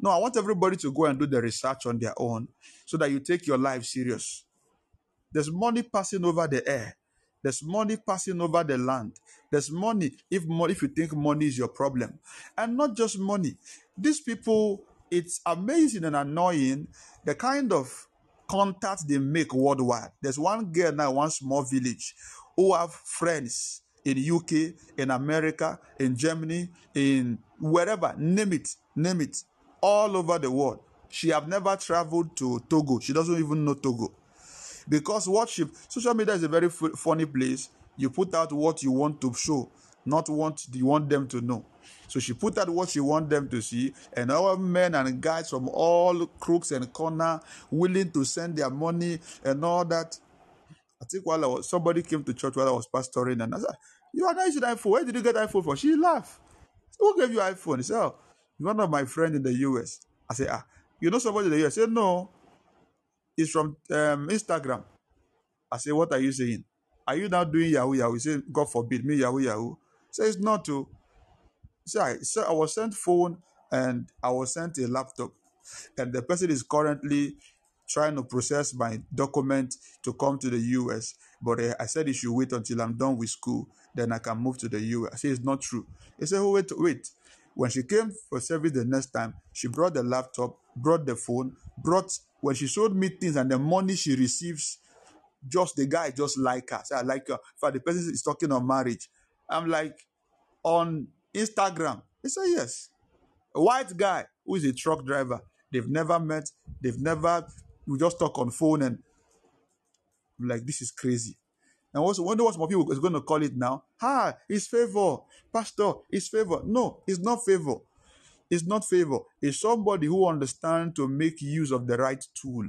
No, I want everybody to go and do the research on their own so that you take your life serious. There's money passing over the air. There's money passing over the land. There's money if money, if you think money is your problem, and not just money. These people, it's amazing and annoying the kind of contacts they make worldwide. There's one girl now, one small village, who have friends in UK, in America, in Germany, in wherever, name it, name it, all over the world. She have never traveled to Togo. She doesn't even know Togo. Because she, social media is a very f- funny place. You put out what you want to show, not what you want them to know. So she put out what she want them to see, and all men and guys from all crooks and corner willing to send their money and all that. I think while I was, somebody came to church while I was pastoring, and I said, "You are not using iPhone. Where did you get iPhone from?" She laughed. Who gave you iPhone? He said, "Oh, one of my friends in the US." I said, "Ah, you know somebody in the US?" He said, "No, it's from um, Instagram." I said, "What are you saying? Are you now doing Yahoo Yahoo?" He said, "God forbid me Yahoo Yahoo." Said, "It's not to." So I, I was sent phone and I was sent a laptop, and the person is currently trying to process my document to come to the US. But uh, I said he should wait until I'm done with school, then I can move to the US. I said it's not true. He said, oh, wait, wait. When she came for service the next time, she brought the laptop, brought the phone, brought when she showed me things and the money she receives, just the guy just like her. Say, I like her. In fact, the person is talking on marriage. I'm like, on Instagram. He said, yes. A white guy who is a truck driver. They've never met. They've never, we just talk on phone and I'm like, this is crazy. And also, wonder what some people is going to call it now. Ha, it's favor. Pastor, it's favor. No, it's not favor. It's not favor. It's somebody who understands to make use of the right tool.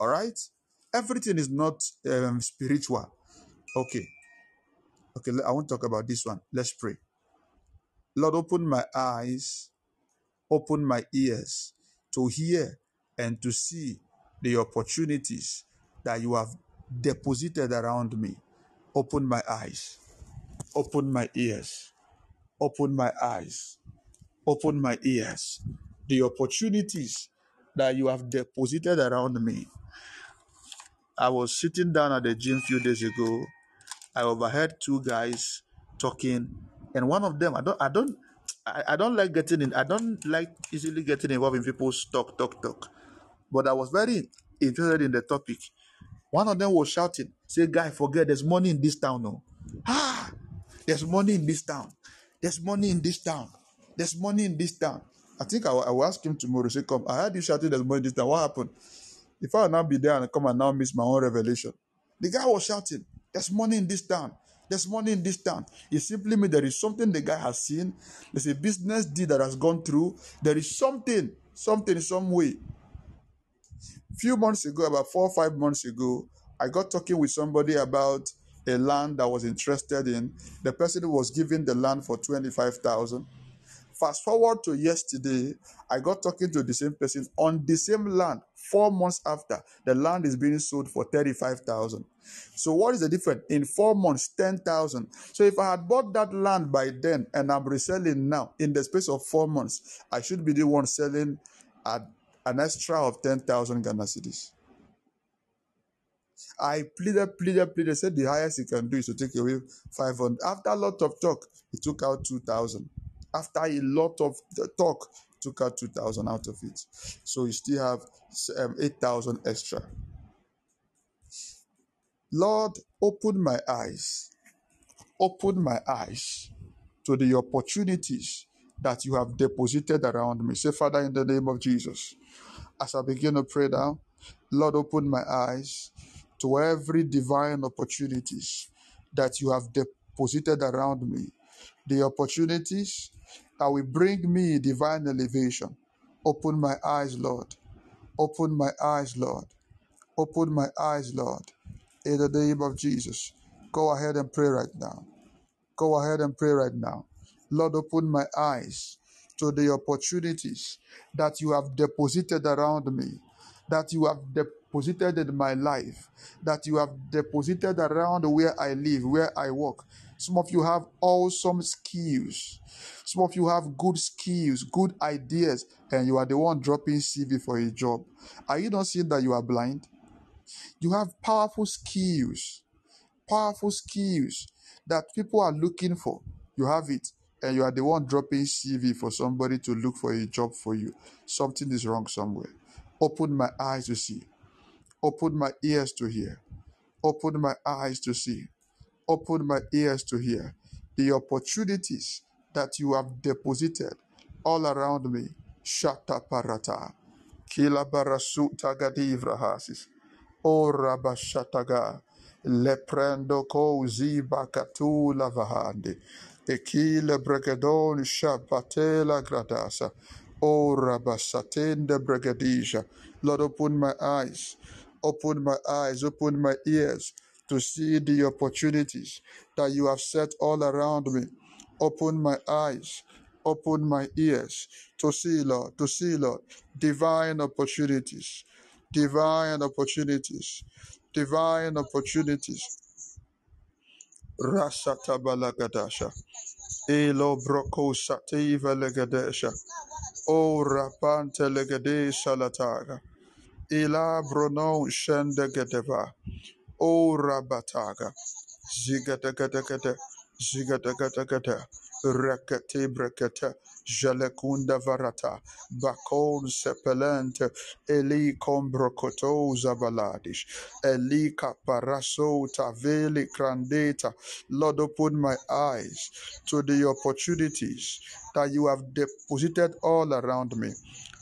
All right? Everything is not um, spiritual. Okay. Okay, I want to talk about this one. Let's pray. Lord, open my eyes, open my ears to hear and to see the opportunities that you have deposited around me. Open my eyes, open my ears, open my eyes, open my ears. The opportunities that you have deposited around me. I was sitting down at the gym a few days ago. I overheard two guys talking, and one of them, I don't, I don't, I, don't like getting in. I don't like easily getting involved in people's talk, talk, talk. But I was very interested in the topic. One of them was shouting, "Say, guy, forget there's money in this town, no? Ah, there's money in this town. There's money in this town. There's money in this town." I think I will, I will ask him tomorrow. Say, come. I heard you shouting, "There's money in this town." What happened? If I now be there and come and now miss my own revelation, the guy was shouting, "There's money in this town." There's money in this town. It simply means there is something the guy has seen. There's a business deal that has gone through. There is something, something, some way few months ago, about four or five months ago, I got talking with somebody about a land that was interested in. The person was giving the land for 25,000. Fast forward to yesterday, I got talking to the same person on the same land. Four months after, the land is being sold for 35,000. So what is the difference? In four months, 10,000. So if I had bought that land by then and I'm reselling now in the space of four months, I should be the one selling at an extra of 10,000 Ghana cedis. I pleaded, pleaded, pleaded, said the highest he can do is to take away 500. After a lot of talk, he took out 2,000. After a lot of talk, took out 2,000 out of it. So you still have um, 8,000 extra. Lord, open my eyes. Open my eyes to the opportunities that you have deposited around me. Say, Father, in the name of Jesus, as I begin to pray now, Lord, open my eyes to every divine opportunities that you have deposited around me. The opportunities that will bring me divine elevation. Open my eyes, Lord. Open my eyes, Lord. Open my eyes, Lord. In the name of Jesus. Go ahead and pray right now. Go ahead and pray right now. Lord, open my eyes to the opportunities that you have deposited around me, that you have deposited in my life, that you have deposited around where I live, where I work. Some of you have awesome skills. Some of you have good skills, good ideas, and you are the one dropping CV for a job. Are you not seeing that you are blind? You have powerful skills, powerful skills that people are looking for. You have it, and you are the one dropping CV for somebody to look for a job for you. Something is wrong somewhere. Open my eyes to see. Open my ears to hear. Open my eyes to see. Open my ears to hear the opportunities that you have deposited all around me. Shata parata. Kila barasu tagadivra hasis. O rabashataga. Leprendo kozi bakatu lavahande. Ekile bregadon shapatela gradasa. O rabasatende bregadisha. Lord, open my eyes. Open my eyes, open my ears to see the opportunities that you have set all around me. Open my eyes, open my ears to see, Lord, to see, Lord, divine opportunities, divine opportunities, divine opportunities. Rasata balagadasha. Elo broko sativa legadesha. O oh, rapante legade salataga. Ila brono shende gedeva. O rabataga. Zigadagadaga. Zigadagadaga, Rakate Brakata, Jalekunda Varata, Bakon Sepelente, Eli Combrocoto Zabaladish, Eli Caparaso Taveli Crandeta. Lord, open my eyes to the opportunities that you have deposited all around me.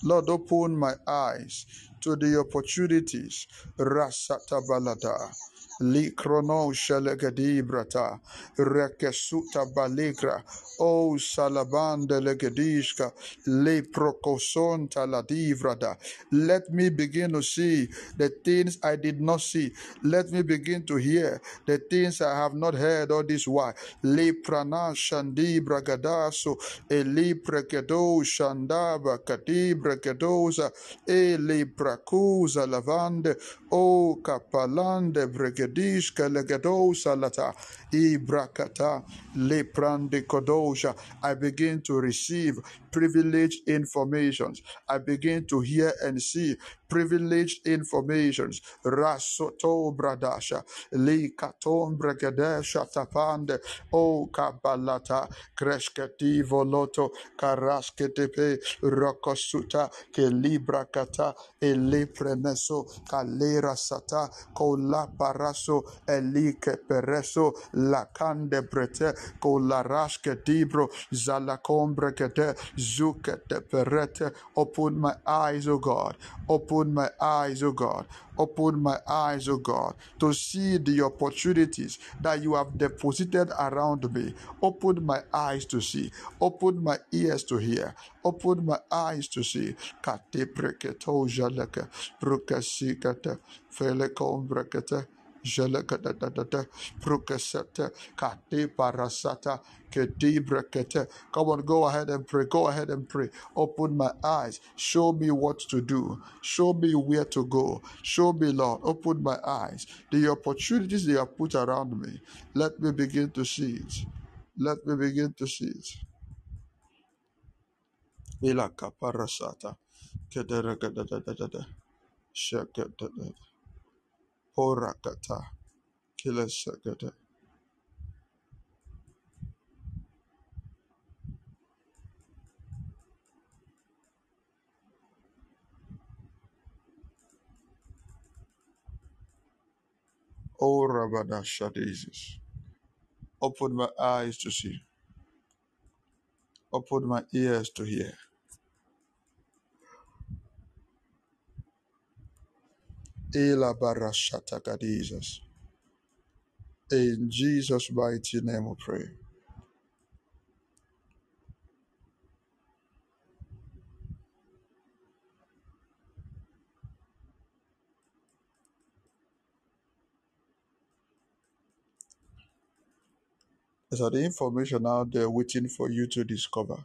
Lord, open my eyes to the opportunities. Rasata Balada. Likrono shalegadi brata, rekesuta baligra, o salabande legedishka, le prokosonta la divrada. Let me begin to see the things I did not see. Let me begin to hear the things I have not heard all this while. Le prana shandi bragadaso, e li prekedo shandaba kadi bregedosa, e li prakuza lavande, o kapalande bregedish kelegedosa lata, i brakata, le prande kodosha. I begin to receive privileged informations. I begin to hear and see privileged informations. Rasoto bradasha, li katon bregedesha tapande, o kabalata, kresketi voloto, karasketepe, rokosuta, ke libra kata, ele premeso, kalera sata, kola paraso, elike pereso, lakande brete, kolarashke dibro, zalakombre kete, zukete perete. Open my eyes, O God. Open my eyes, O God. Open my eyes, O God, to see the opportunities that you have deposited around me. Open my eyes to see. Open my ears to hear. Open my eyes to see. Kate preketo jaleke, brukasikate, felekom brekete. Jelekadadadada, Prukasata, Kati Parasata, Keti Brekete. Come on, go ahead and pray. Go ahead and pray. Open my eyes. Show me what to do. Show me where to go. Show me, Lord. Open my eyes. The opportunities they have put around me. Let me begin to see it. Let me begin to see it. Ilaka Parasata. Kederekadadadada. Shakadada. Porakata. Kilesakata. Oh, Rabada Shadizis. Open my eyes to see. Open my ears to hear. Gadizas. In Jesus' mighty name we pray. There's the information out there waiting for you to discover.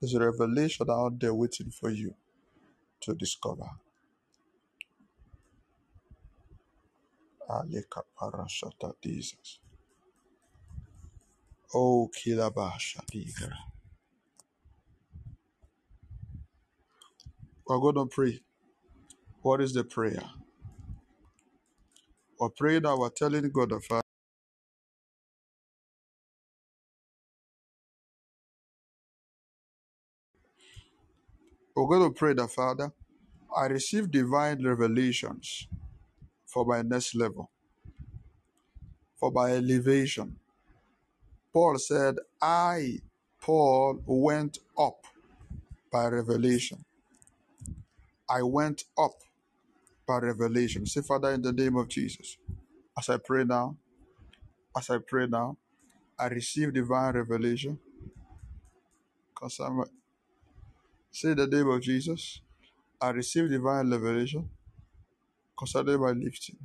There's a revelation out there waiting for you to discover. Aleka Parashata Jesus. Oh, Kilabasha Digra. We're going to pray. What is the prayer? We're praying that we're telling God the Father. We're going to pray the Father. I receive divine revelations for my next level, for my elevation. Paul said, I, Paul, went up by revelation. I went up by revelation. Say, Father, in the name of Jesus, as I pray now, as I pray now, I receive divine revelation. Concerning say the name of Jesus. I receive divine revelation concerning my lifting.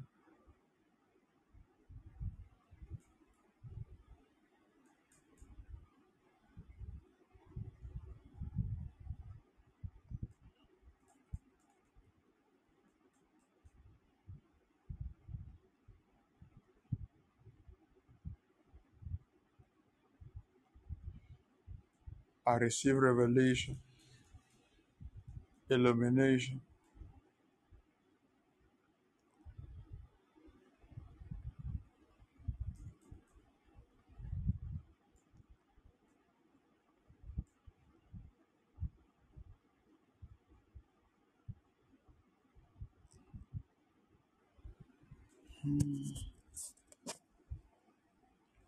I receive revelation, illumination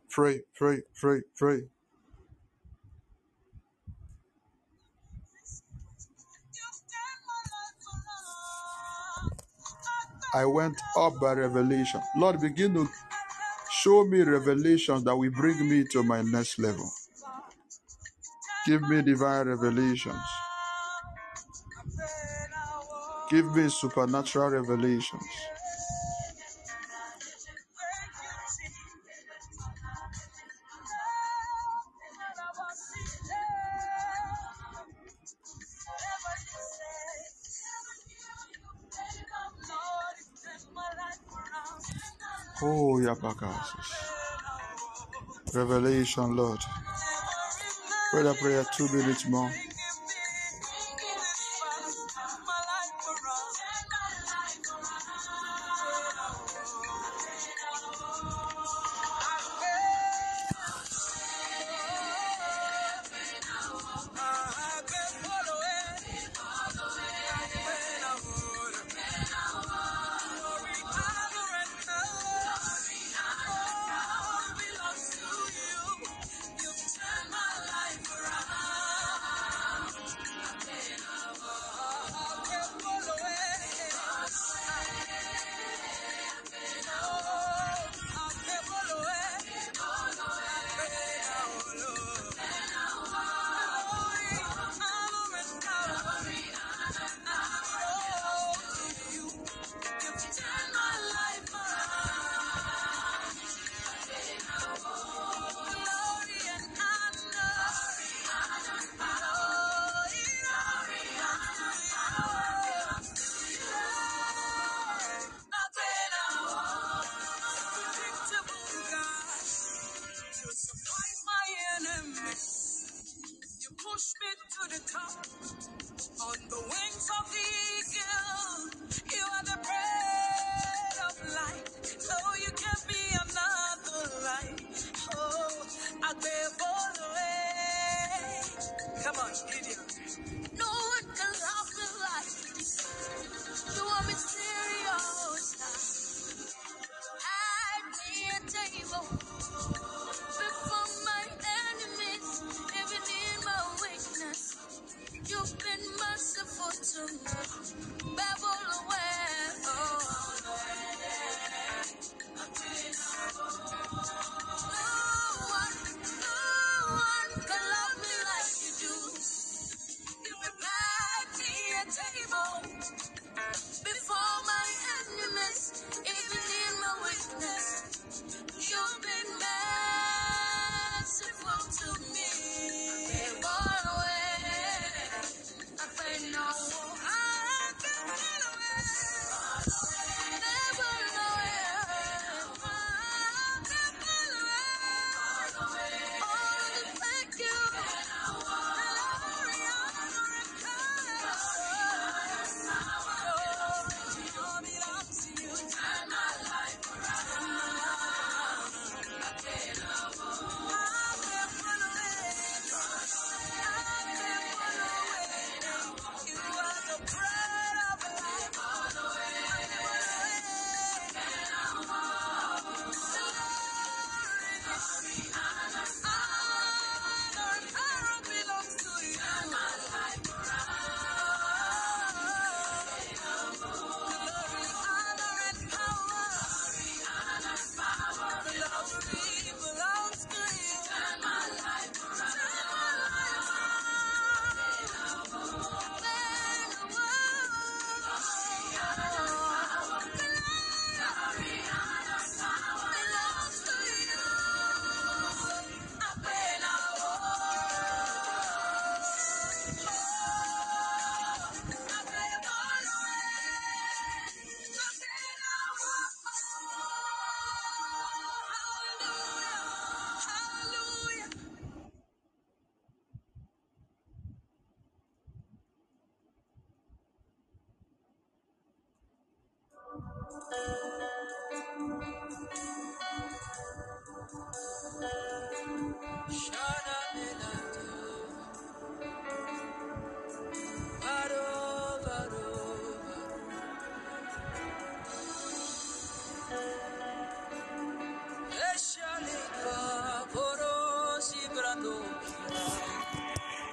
Pray, pray, pray, pray. I went up by revelation. Lord, begin to show me revelations that will bring me to my next level. Give me divine revelations. Give me supernatural revelations. Oh, Yapakasis. Revelation, Lord. Pray that prayer two minutes more.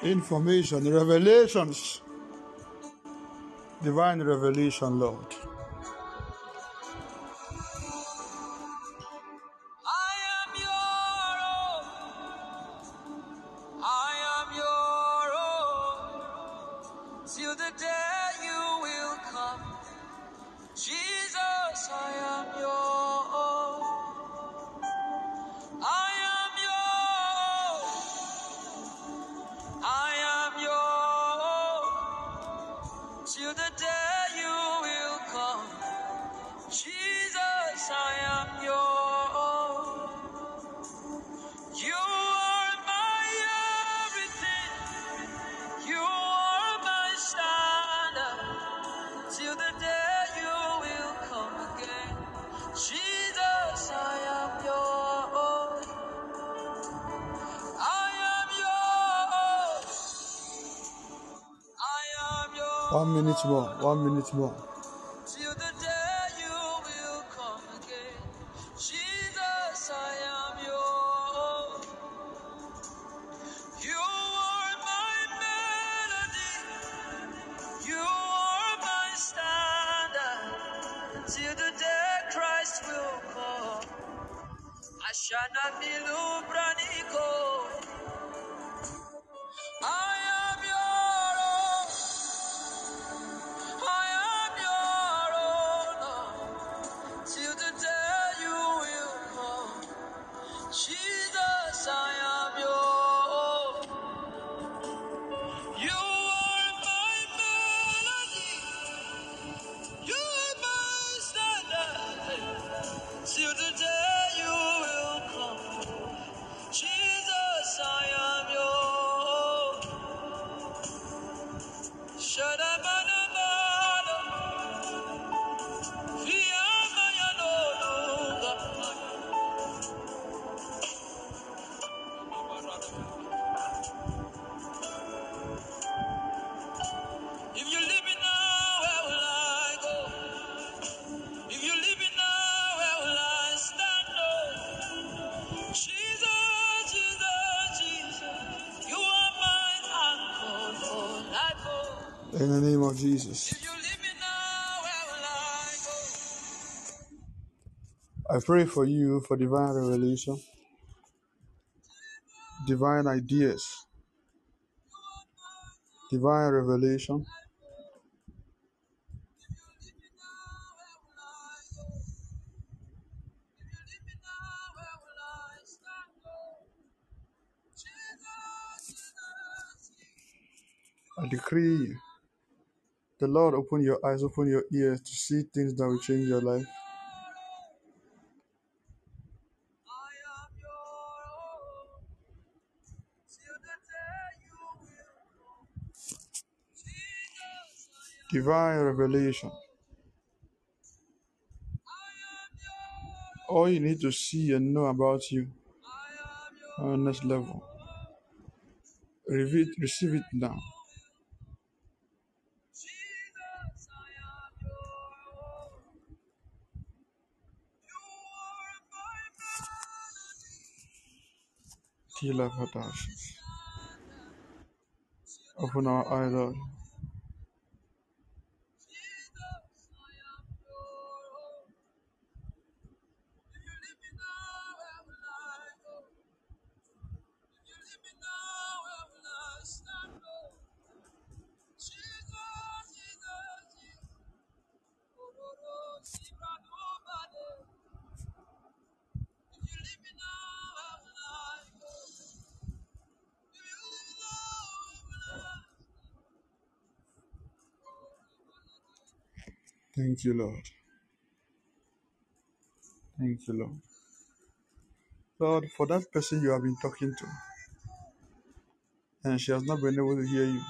information, revelations, divine revelation, Lord. One minute more, one minute more. pray for you for divine revelation, divine ideas, divine revelation. I decree the Lord open your eyes, open your ears to see things that will change your life. divine revelation. All you need to see and know about you on next level. Receive it, receive it now. Open our eyes, Lord. Thank you, Lord. Thank you, Lord. Lord, for that person you have been talking to, and she has not been able to hear you.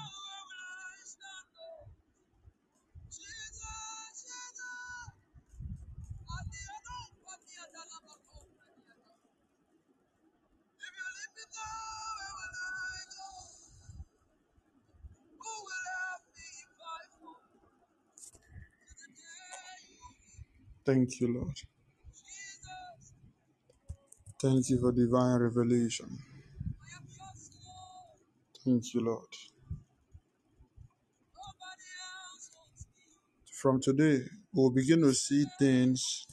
Thank you, Lord. Thank you for divine revelation. Thank you, Lord. From today, we'll begin to see things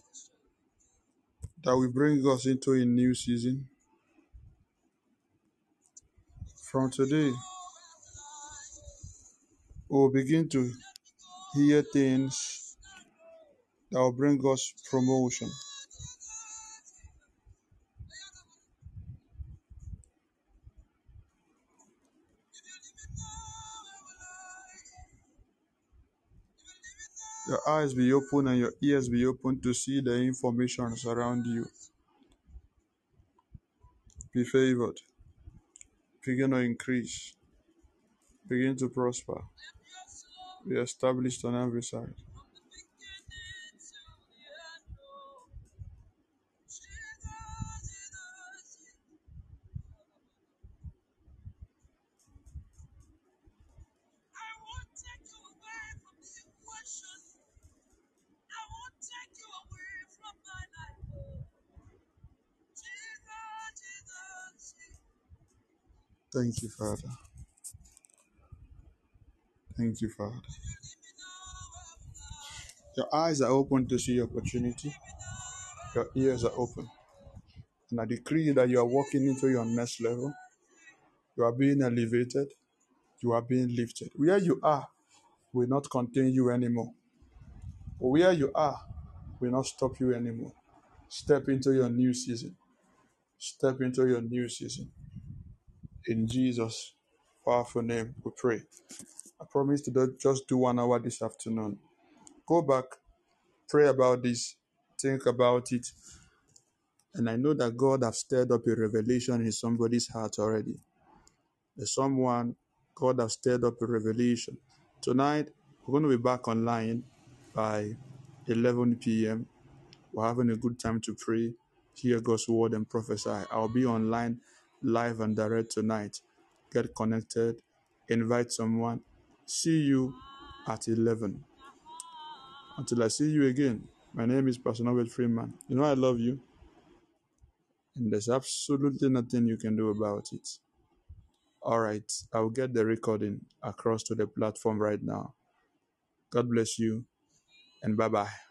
that will bring us into a new season. From today, we'll begin to hear things that will bring us promotion. Your eyes be open and your ears be open to see the information around you. Be favored. Begin to increase. Begin to prosper. Be established on every side. Thank you, Father. Thank you, Father. Your eyes are open to see your opportunity. Your ears are open. And I decree that you are walking into your next level. You are being elevated. You are being lifted. Where you are will not contain you anymore. Where you are will not stop you anymore. Step into your new season. Step into your new season. In Jesus' powerful name, we pray. I promise to do- just do one hour this afternoon. Go back, pray about this, think about it, and I know that God has stirred up a revelation in somebody's heart already. There's someone God has stirred up a revelation. Tonight, we're going to be back online by 11 p.m. We're having a good time to pray, hear God's word, and prophesy. I'll be online live and direct tonight. Get connected, invite someone. See you at 11. Until I see you again, my name is Pastor Norbert Freeman. You know I love you, and there's absolutely nothing you can do about it. All right, I'll get the recording across to the platform right now. God bless you, and bye bye.